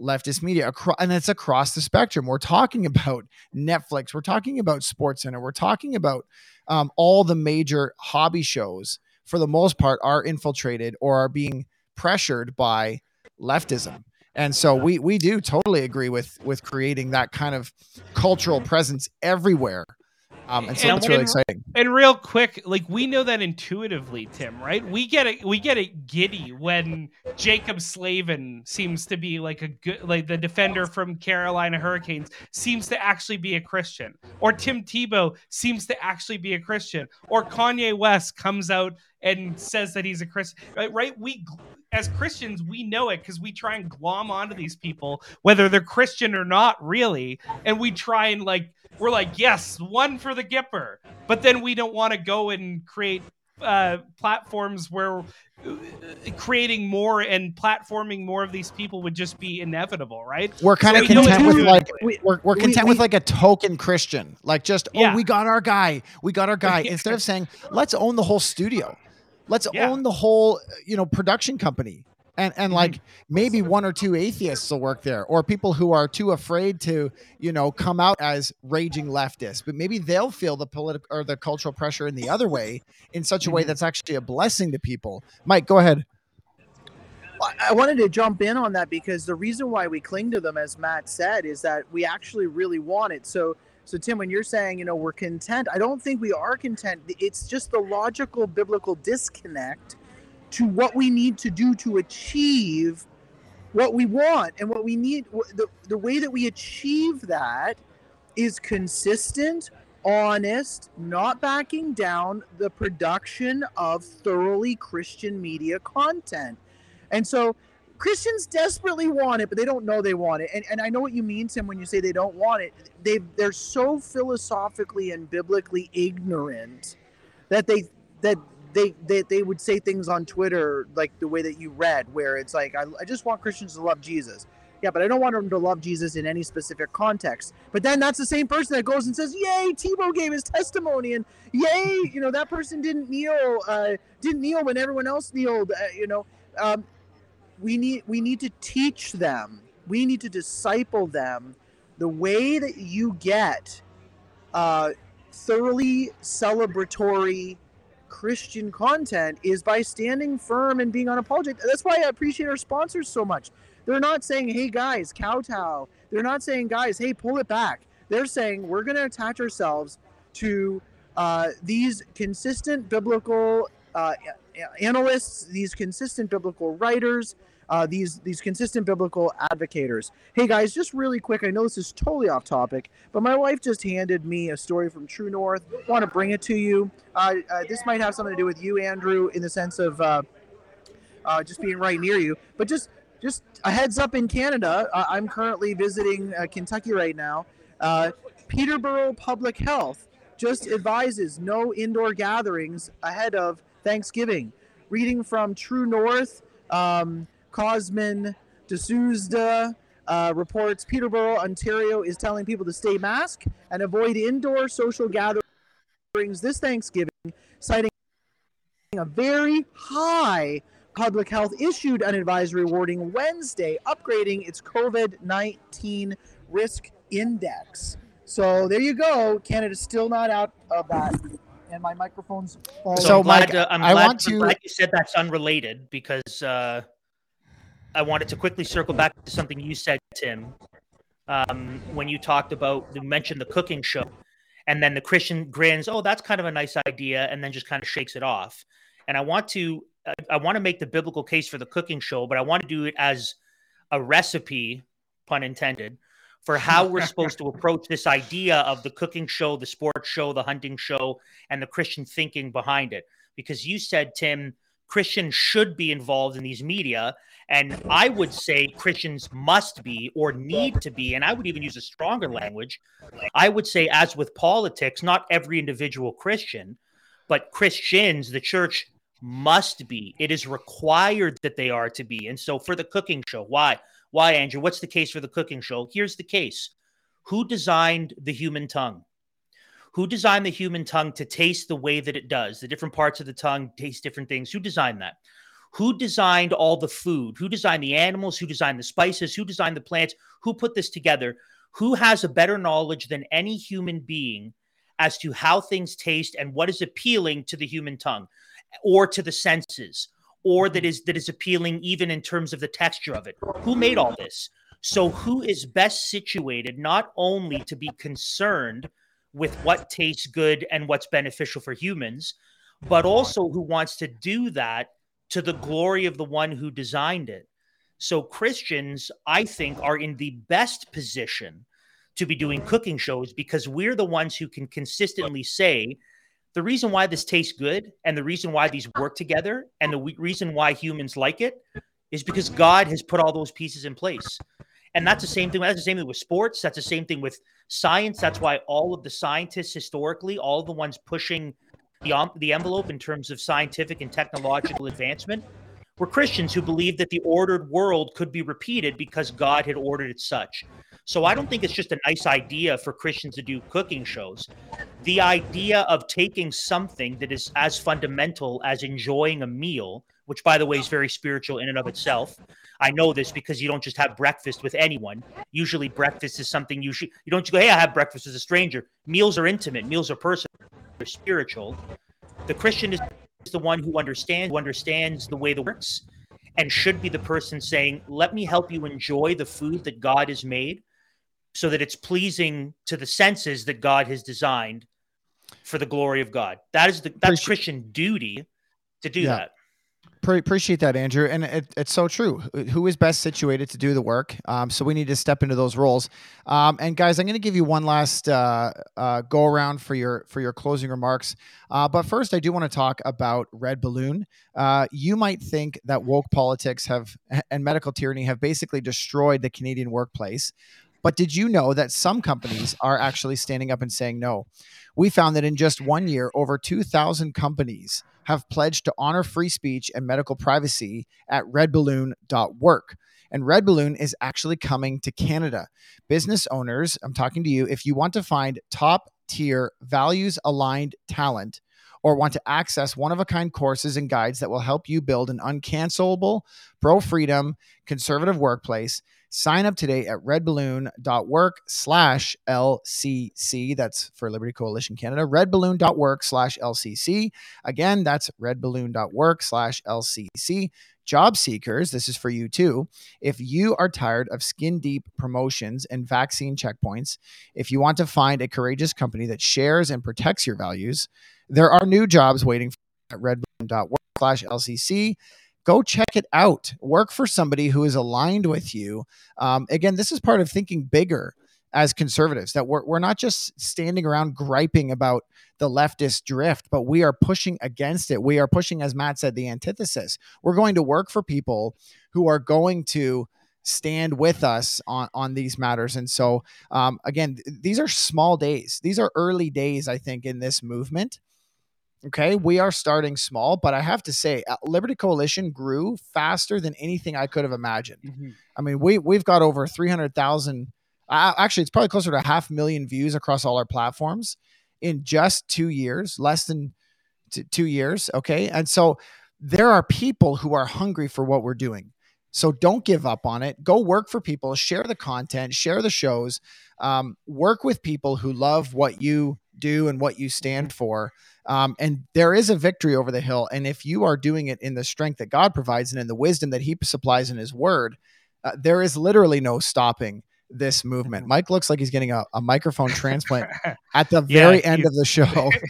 leftist media across and it's across the spectrum. We're talking about netflix. We're talking about sports center. We're talking about um, all the major hobby shows for the most part are infiltrated or are being pressured by leftism and so we we do totally agree with with creating that kind of cultural presence everywhere um, and so And- it's really and- exciting And real quick, like we know that intuitively, Tim, right? We get it we get it giddy when Jaccob Slavin seems to be like a good like the defender from Carolina Hurricanes seems to actually be a Christian. Or Tim Tebow seems to actually be a Christian. Or Kanye West comes out and says that he's a Christian. Right? right? We as Christians, we know it because we try and glom onto these people, whether they're Christian or not, really. And we try and like, we're like, yes, one for the Gipper. But then we don't want to go and create uh, platforms where uh, creating more and platforming more of these people would just be inevitable, right? we're kind of we know content with like intuitively. we're, we're content we- with like a token christian like just oh Yeah. we got our guy we got our guy instead of saying let's own the whole studio let's Yeah. own the whole you know production company and and Mm-hmm. like maybe one or two atheists will work there or people who are too afraid to you know come out as raging leftists but maybe they'll feel the political or the cultural pressure in the other way in such a Mm-hmm. way that's actually a blessing to people mike go ahead I- I wanted to jump in on that because the reason why we cling to them, as Matt said, is that we actually really want it. So, so Tim, when you're saying you know we're content, I don't think we are content. It's just the logical biblical disconnect to what we need to do to achieve what we want and what we need. The the way that we achieve that is consistent, honest, not backing down the production of thoroughly Christian media content. And so Christians desperately want it, but they don't know they want it. And, and I know what you mean, Tim, when you say they don't want it. They they're so philosophically and biblically ignorant that they that they, they they would say things on Twitter like the way that you read, where it's like, I, I just want Christians to love Jesus. Yeah, but I don't want them to love Jesus in any specific context. But then that's the same person that goes and says, "Yay, Tebow gave his testimony," and "Yay, you know that person didn't kneel, uh, didn't kneel when everyone else kneeled." Uh, you know, um, we need we need to teach them. We need to disciple them the way that you get uh, thoroughly celebratory Christian content is by standing firm and being unapologetic. That's why I appreciate our sponsors so much. They're not saying, "Hey guys, kowtow." They're not saying, "Guys, hey, pull it back." They're saying, "We're going to attach ourselves to uh, these consistent biblical uh, analysts, these consistent biblical writers, uh, these these consistent biblical advocators. Hey guys, just really quick, I know this is totally off topic, but my wife just handed me a story from True North. Want to bring it to you. Uh, uh, this might have something to do with you, Andrew, in the sense of uh, uh, just being right near you. But just just a heads up in Canada, uh, I'm currently visiting Kentucky right now. Peterborough Public Health just advises no indoor gatherings ahead of Thanksgiving. Reading from True North, um, Cosmin Dzsurdzsa uh, reports Peterborough, Ontario is telling people to stay masked and avoid indoor social gatherings this Thanksgiving, citing a very high public health issued an advisory warning Wednesday, upgrading its COVID 19 risk index. So there you go. Canada's still not out of that. And my microphone's falling. So, So, I'm glad, Mike, to, I'm, I glad, want to- glad you said that's unrelated because uh, I wanted to quickly circle back to something you said, Tim, um, when you talked about you mentioned the cooking show, and then the Christian grins, "Oh, that's kind of a nice idea," and then just kind of shakes it off. And I want to I, I want to make the biblical case for the cooking show, but I want to do it as a recipe, pun intended, for how we're supposed to approach this idea of the cooking show, the sports show, the hunting show, and the Christian thinking behind it. Because you said, Tim, Christians should be involved in these media. And I would say Christians must be or need to be. And I would even use a stronger language. I would say, as with politics, not every individual Christian, but Christians, the church must be. It is required that they are to be. And so for the cooking show, why? Why, Andrew? What's the case for the cooking show? Here's the case Who designed the human tongue? Who designed the human tongue to taste the way that it does? The different parts of the tongue taste different things. Who designed that? Who designed all the food? Who designed the animals? Who designed the spices? Who designed the plants? Who put this together? Who has a better knowledge than any human being as to how things taste and what is appealing to the human tongue or to the senses or that mm-hmm. is that is appealing even in terms of the texture of it? Who made all this? So who is best situated not only to be concerned with what tastes good and what's beneficial for humans, but also who wants to do that to the glory of the one who designed it. So Christians, I think, are in the best position to be doing cooking shows because we're the ones who can consistently say the reason why this tastes good and the reason why these work together and the reason why humans like it is because God has put all those pieces in place. And that's the same thing. That's the same thing with sports. That's the same thing with science. That's why all of the scientists historically, all the ones pushing the, the envelope in terms of scientific and technological advancement, were Christians who believed that the ordered world could be repeated because God had ordered it such. So I don't think it's just a nice idea for Christians to do cooking shows. The idea of taking something that is as fundamental as enjoying a meal, which by the way is very spiritual in and of itself. I know this because you don't just have breakfast with anyone. Usually breakfast is something you should you don't just go, hey, I have breakfast with a stranger. Meals are intimate, meals are personal, they're spiritual. The Christian is the one who understands who understands the way the works and should be the person saying, Let me help you enjoy the food that God has made so that it's pleasing to the senses that God has designed for the glory of God. That is the that's Christian duty to do Yeah. that. Pre- appreciate that, Andrew, and it, it's so true. Who is best situated to do the work? Um, so we need to step into those roles. Um, and guys, I'm going to give you one last uh, uh, go around for your for your closing remarks. Uh, but first, I do want to talk about Red Balloon. Uh, you might think that woke politics have and medical tyranny have basically destroyed the Canadian workplace. But did you know that some companies are actually standing up and saying no? We found that in just one year, over 2,000 companies have pledged to honor free speech and medical privacy at redballoon.work. And Red Balloon is actually coming to Canada. Business owners, I'm talking to you, if you want to find top tier, values aligned talent, or want to access one of a kind courses and guides that will help you build an uncancelable, pro freedom, conservative workplace, sign up today at redballoon.work slash LCC. That's for Liberty Coalition Canada. Redballoon.work slash LCC. Again, that's redballoon.work slash LCC. Job seekers, this is for you too. If you are tired of skin deep promotions and vaccine checkpoints, if you want to find a courageous company that shares and protects your values, there are new jobs waiting at redballoon.work slash LCC. Go check it out. Work for somebody who is aligned with you. Um, again, this is part of thinking bigger as conservatives that we're, we're not just standing around griping about the leftist drift, but we are pushing against it. We are pushing, as Matt said, the antithesis. We're going to work for people who are going to stand with us on on these matters and so um, again th- these are small days these are early days i think in this movement okay we are starting small but i have to say uh, liberty coalition grew faster than anything i could have imagined I mean, we we've got over three hundred thousand. Uh, actually, it's probably closer to half million views across all our platforms in just two years, less than t- two years. Okay, and so there are people who are hungry for what we're doing. So don't give up on it. Go work for people. Share the content. Share the shows. Um, work with people who love what you do and what you stand for. Um, and there is a victory over the hill. And if you are doing it in the strength that God provides and in the wisdom that He supplies in His Word, uh, there is literally no stopping this movement. Mike looks like he's getting a, a microphone transplant at the Yeah, very end of the show.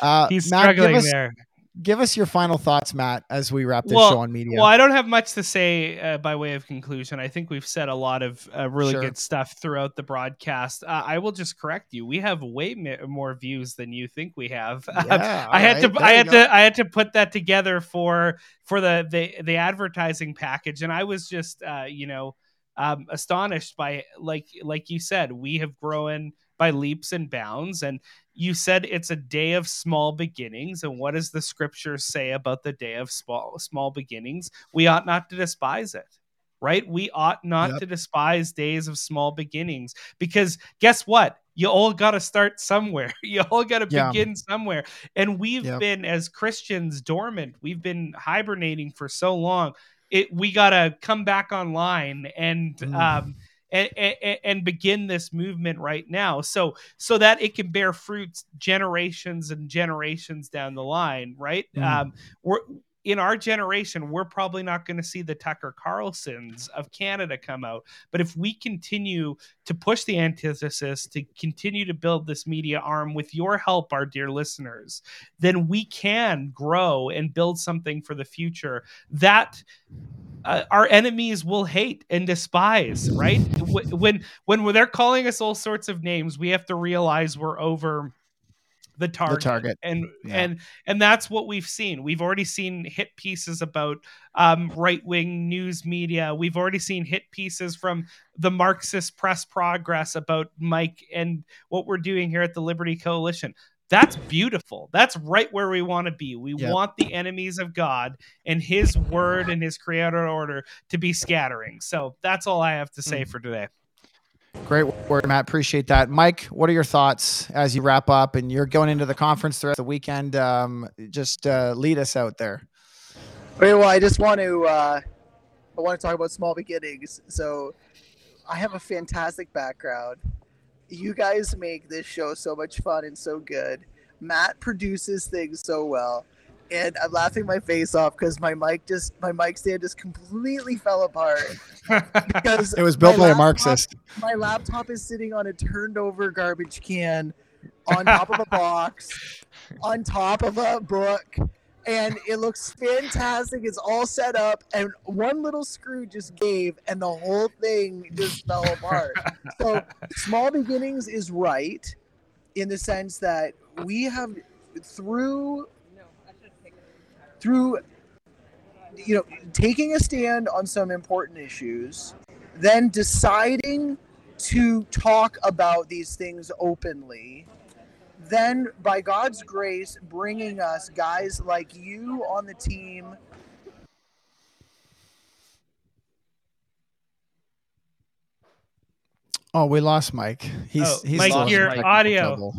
Uh, He's Matt, struggling us, there. Give us your final thoughts, Matt, as we wrap this well, show on media. Well, I don't have much to say uh, by way of conclusion. I think we've said a lot of uh, really Sure. good stuff throughout the broadcast. Uh, I will just correct you. We have way more views than you think we have. Yeah, I had all to I had go. to I had to put that together for for the the the advertising package and I was just uh, you know um, astonished by like like you said we have grown by leaps and bounds and you said it's a day of small beginnings and what does the scripture say about the day of small small beginnings we ought not to despise it right we ought not Yep. to despise days of small beginnings because guess what you all got to start somewhere. You all got to Yeah. begin somewhere. And we've Yep. been as Christians dormant. We've been hibernating for so long. It we got to come back online and Mm. um and, and, and begin this movement right now so so that it can bear fruits generations and generations down the line right Mm. um we're in our generation we're probably not going to see the tucker carlsons of canada come out. But if we continue to push the antithesis to continue to build this media arm with your help our dear listeners then we can grow and build something for the future that uh, our enemies will hate and despise right? Wh- when when they're calling us all sorts of names we have to realize we're over the target, target. and Yeah. and and that's what we've seen. We've already seen hit pieces about um, right-wing news media. We've already seen hit pieces from the marxist press progress about mike and what we're doing here at the liberty coalition. That's beautiful. That's right where we want to be. We Yep. want the enemies of god and his word and his creator order to be scattering. So that's all i have to say for today Great word, Matt. Appreciate that. Mike, what are your thoughts as you wrap up and you're going into the conference throughout the weekend? Um, just uh, lead us out there. Okay, well, I just want to uh, I want to talk about small beginnings. So, I have a fantastic background. You guys make this show so much fun and so good. Matt produces things so well, and I'm laughing my face off because my mic just my mic stand just completely fell apart because It was built my by a Marxist. My laptop is sitting on a turned over garbage can, on top of a box, on top of a book, and it looks fantastic. It's all set up, and one little screw just gave, and the whole thing just fell apart. So, small beginnings is right in the sense that we have through through you know taking a stand on some important issues then deciding to talk about these things openly then by god's grace bringing us guys like you on the team Oh, we lost Mike. He's Oh, he's Mike, still in your technical audio. trouble.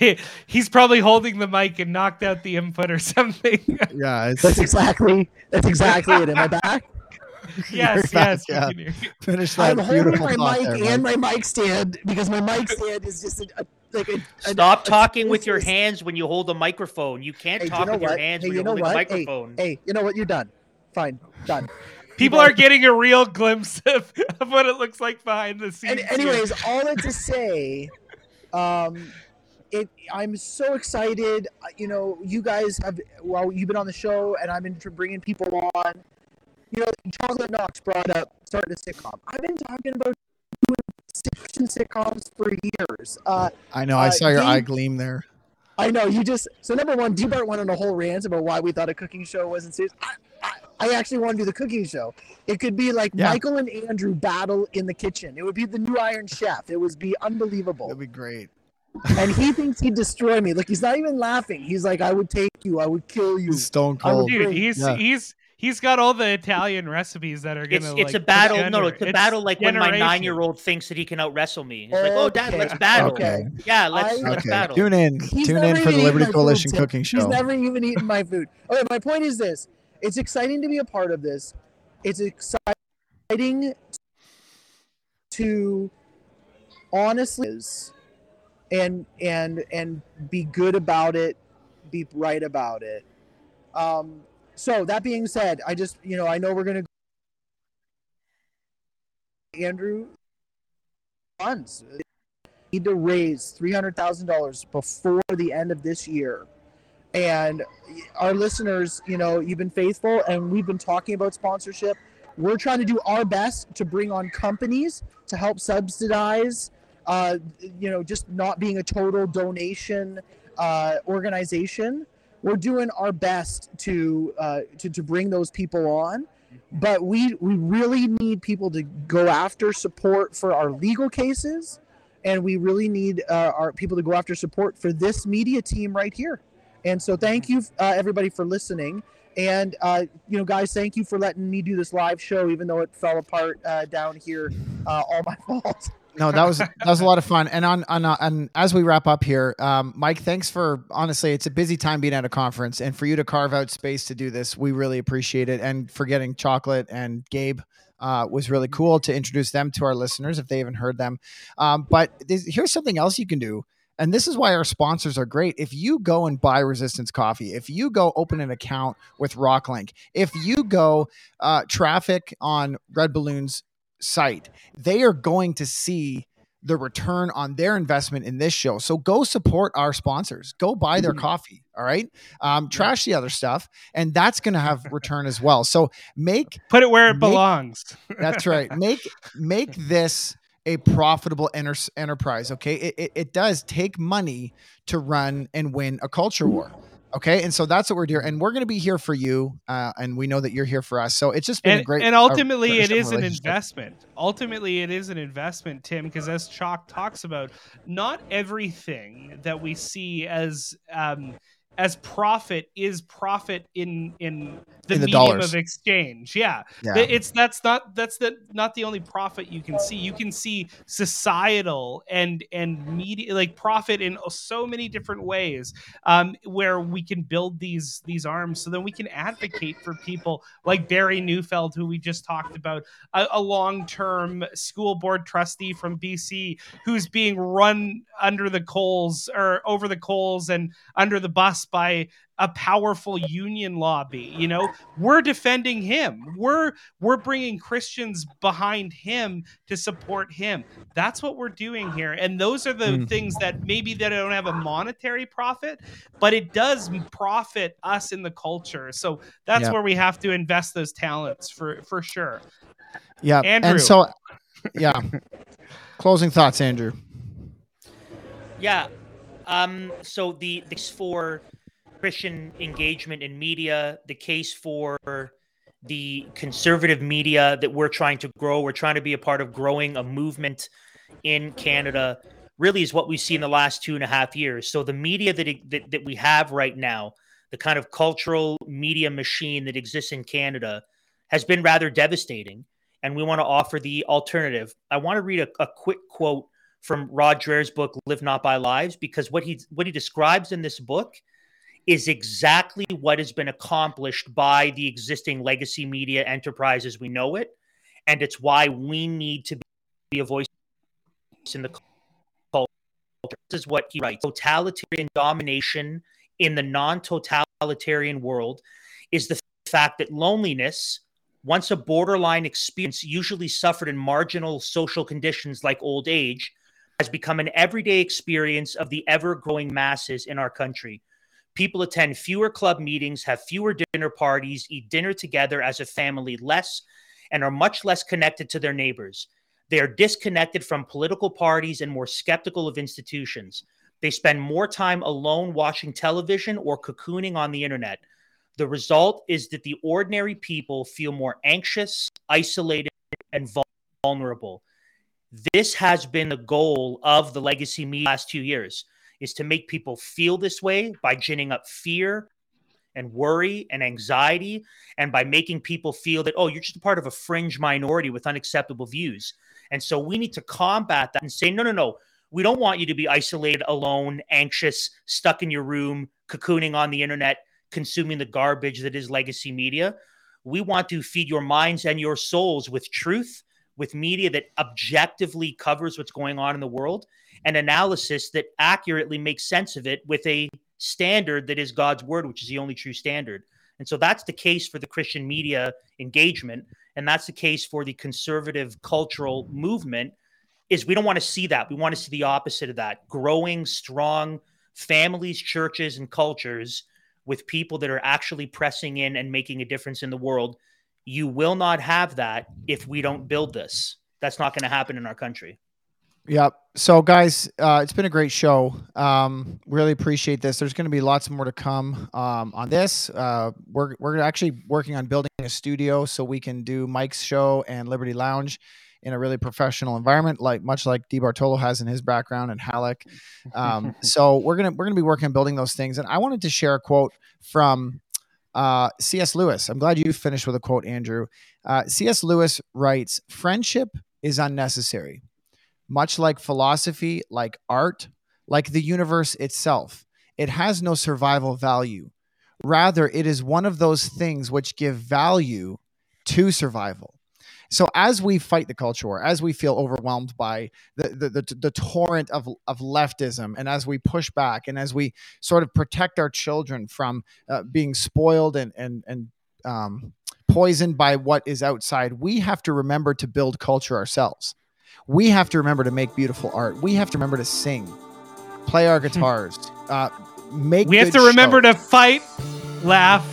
he's probably holding the mic and knocked out the input or something Yeah, it's that's exactly that's exactly it am i back yes back, yes yeah. can hear you. finish that i'm holding my mic there, and my mic stand because my mic stand is just a, a, like a, a- Stop a- talking with your hands when you hold a microphone. You can't Hey, talk you know with your hands Hey, when you you're know what? a Hey, microphone. Hey, you know what? You're done. Fine, done. people are getting a real glimpse of, of what it looks like behind the scenes And anyways, all that to say, um, it. I'm so excited. Uh, You know, you guys have well, you've been on the show, and I've been bringing people on. You know, Chocolate Knox brought up starting a sitcom. I've been talking about doing sitcoms for years. Uh, I know. I uh, saw your eye gleam there. I know you just so number one, debart went on a whole rant about why we thought a cooking show wasn't serious. I, I, I actually want to do the cooking show. It could be like Yeah. Michael and Andrew battle in the kitchen. It would be the new Iron Chef. It would be unbelievable. That'd be great. And he thinks he'd destroy me. Look, he's not even laughing. He's like, I would take you. I would kill you. Stone I cold. dude great. he's Yeah. he's he's got all the italian recipes that are gonna It's it's like, a battle. No, it's a battle like when my nine year old thinks that he can out wrestle me. He's like, "Oh, Dad, let's battle." Okay. Yeah, let's I- let's Okay. battle. Tune in. He's Tune in for the Liberty Coalition food, cooking He's show. never even eaten my food. Okay, my point is this: it's exciting to be a part of this. It's exciting to honestly is and and and be good about it, be right about it. Um, so that being said, I just you know I know we're gonna Andrew funds need to raise three hundred thousand dollars before the end of this year. And our listeners, you know, you've been faithful, and we've been talking about sponsorship. We're trying to do our best to bring on companies to help subsidize, uh, you know, just not being a total donation uh, organization. We're doing our best to, uh, to to bring those people on, but we we really need people to go after support for our legal cases and we really need uh, our people to go after support for this media team right here. And so, thank you, uh, everybody, for listening. And uh, you know, guys, thank you for letting me do this live show, even though it fell apart uh, down here. Uh, all my fault. No, that was that was a lot of fun. And on on uh, and as we wrap up here, um, Mike, thanks for honestly, it's a busy time being at a conference, and for you to carve out space to do this, we really appreciate it. And for getting chocolate and Gabe. Uh, was really cool to introduce them to our listeners if they haven't heard them. Um, but here's something else you can do. And this is why our sponsors are great. If you go and buy Resistance Coffee, if you go open an account with Rocklinc, if you go uh, traffic on Red Balloon's site, they are going to see the return on their investment in this show. So go support our sponsors. Go buy their coffee. All right. Um, trash the other stuff, and that's going to have return as well. So make Put it where it make- belongs. That's right. Make make this a profitable enter- enterprise. Okay. It, it it does take money to run and win a culture war. Okay, and so that's what we're doing, and we're going to be here for you, uh, and we know that you're here for us. So it's just been a and, great. and ultimately it is an investment ultimately it is an investment tim because as chalk talks about not everything that we see as um as profit is profit in in the, In the medium dollars. of exchange yeah. Yeah. It's that's not that's the not the only profit you can see you can see societal and and media like profit in so many different ways um where we can build these these arms so then we can advocate for people like barry neufeld who we just talked about a, a long-term school board trustee from bc who's being run under the coals or over the coals and under the bus by a powerful union lobby you know we're defending him we're we're bringing christians behind him to support him that's what we're doing here and those are the Mm. things that maybe they don't have a monetary profit but it does profit us in the culture so that's Yeah. where we have to invest those talents for for sure Yeah, Andrew. and so yeah. Closing thoughts, Andrew. Yeah. Um, so the case for Christian engagement in media, the case for the conservative media that we're trying to grow, we're trying to be a part of growing a movement in Canada, really is what we see in the last two and a half years. So the media that that, that we have right now, the kind of cultural media machine that exists in Canada, has been rather devastating. And we want to offer the alternative. I want to read a, a quick quote from Rod Dreher's book "Live Not by Lies" because what he what he describes in this book is exactly what has been accomplished by the existing legacy media enterprise as we know it, and it's why we need to be a voice in the culture. This is what he writes: totalitarian domination in the non-totalitarian world is the fact that loneliness once a borderline experience usually suffered in marginal social conditions like old age has become an everyday experience of the ever growing masses in our country. People attend fewer club meetings, have fewer dinner parties, eat dinner together as a family less, and are much less connected to their neighbors. They are disconnected from political parties and more skeptical of institutions. They spend more time alone watching television or cocooning on the internet. The result is that the ordinary people feel more anxious, isolated, and vulnerable. This has been the goal of the legacy media last two years is to make people feel this way by ginning up fear and worry and anxiety and by making people feel that oh you're just a part of a fringe minority with unacceptable views. And so we need to combat that and say no no no. We don't want you to be isolated alone anxious stuck in your room cocooning on the internet consuming the garbage that is legacy media. We want to feed your minds and your souls with truth with media that objectively covers what's going on in the world and analysis that accurately makes sense of it with a standard that is God's word, which is the only true standard. And so that's the case for the Christian media engagement. And that's the case for the conservative cultural movement is we don't want to see that. We want to see the opposite of that. Growing strong families, churches, and cultures with people that are actually pressing in and making a difference in the world. You will not have that if we don't build this. That's not going to happen in our country. Yep. So, guys, uh, it's been a great show. Um, really appreciate this. There's going to be lots more to come um, on this. Uh, we're we're actually working on building a studio so we can do Mike's show and Liberty Lounge in a really professional environment, like much like DiBartolo has in his background and Halleck. Um, so we're gonna we're gonna be working on building those things. And I wanted to share a quote from Uh, C.S. Lewis. I'm glad you finished with a quote, Andrew. Uh, C.S. Lewis writes Friendship is unnecessary, much like philosophy, like art, like the universe itself. It has no survival value. Rather, it is one of those things which give value to survival. So as we fight the culture war, as we feel overwhelmed by the the, the, the torrent of, of leftism, and as we push back, and as we sort of protect our children from uh, being spoiled and and and um, poisoned by what is outside, we have to remember to build culture ourselves. We have to remember to make beautiful art. We have to remember to sing, play our guitars, uh, make. We have to remember shows. to fight, laugh,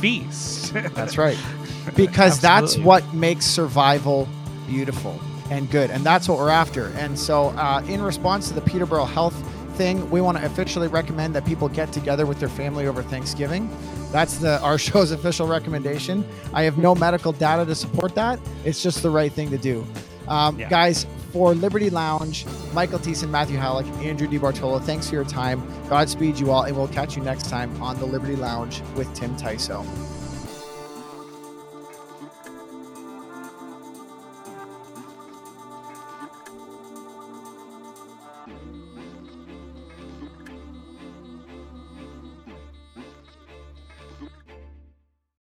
feast. That's right. Because that's what makes survival beautiful and good. And that's what we're after. And so, uh, in response to the Peterborough Health thing, we want to officially recommend that people get together with their family over Thanksgiving. That's the our show's official recommendation. I have no medical data to support that. It's just the right thing to do. Um, Yeah. Guys, for Liberty Lounge, Michael Thiessen, Matthew Halleck, Andrew DiBartolo, thanks for your time. Godspeed you all, and we'll catch you next time on the Liberty Lounge with Tim Tyso.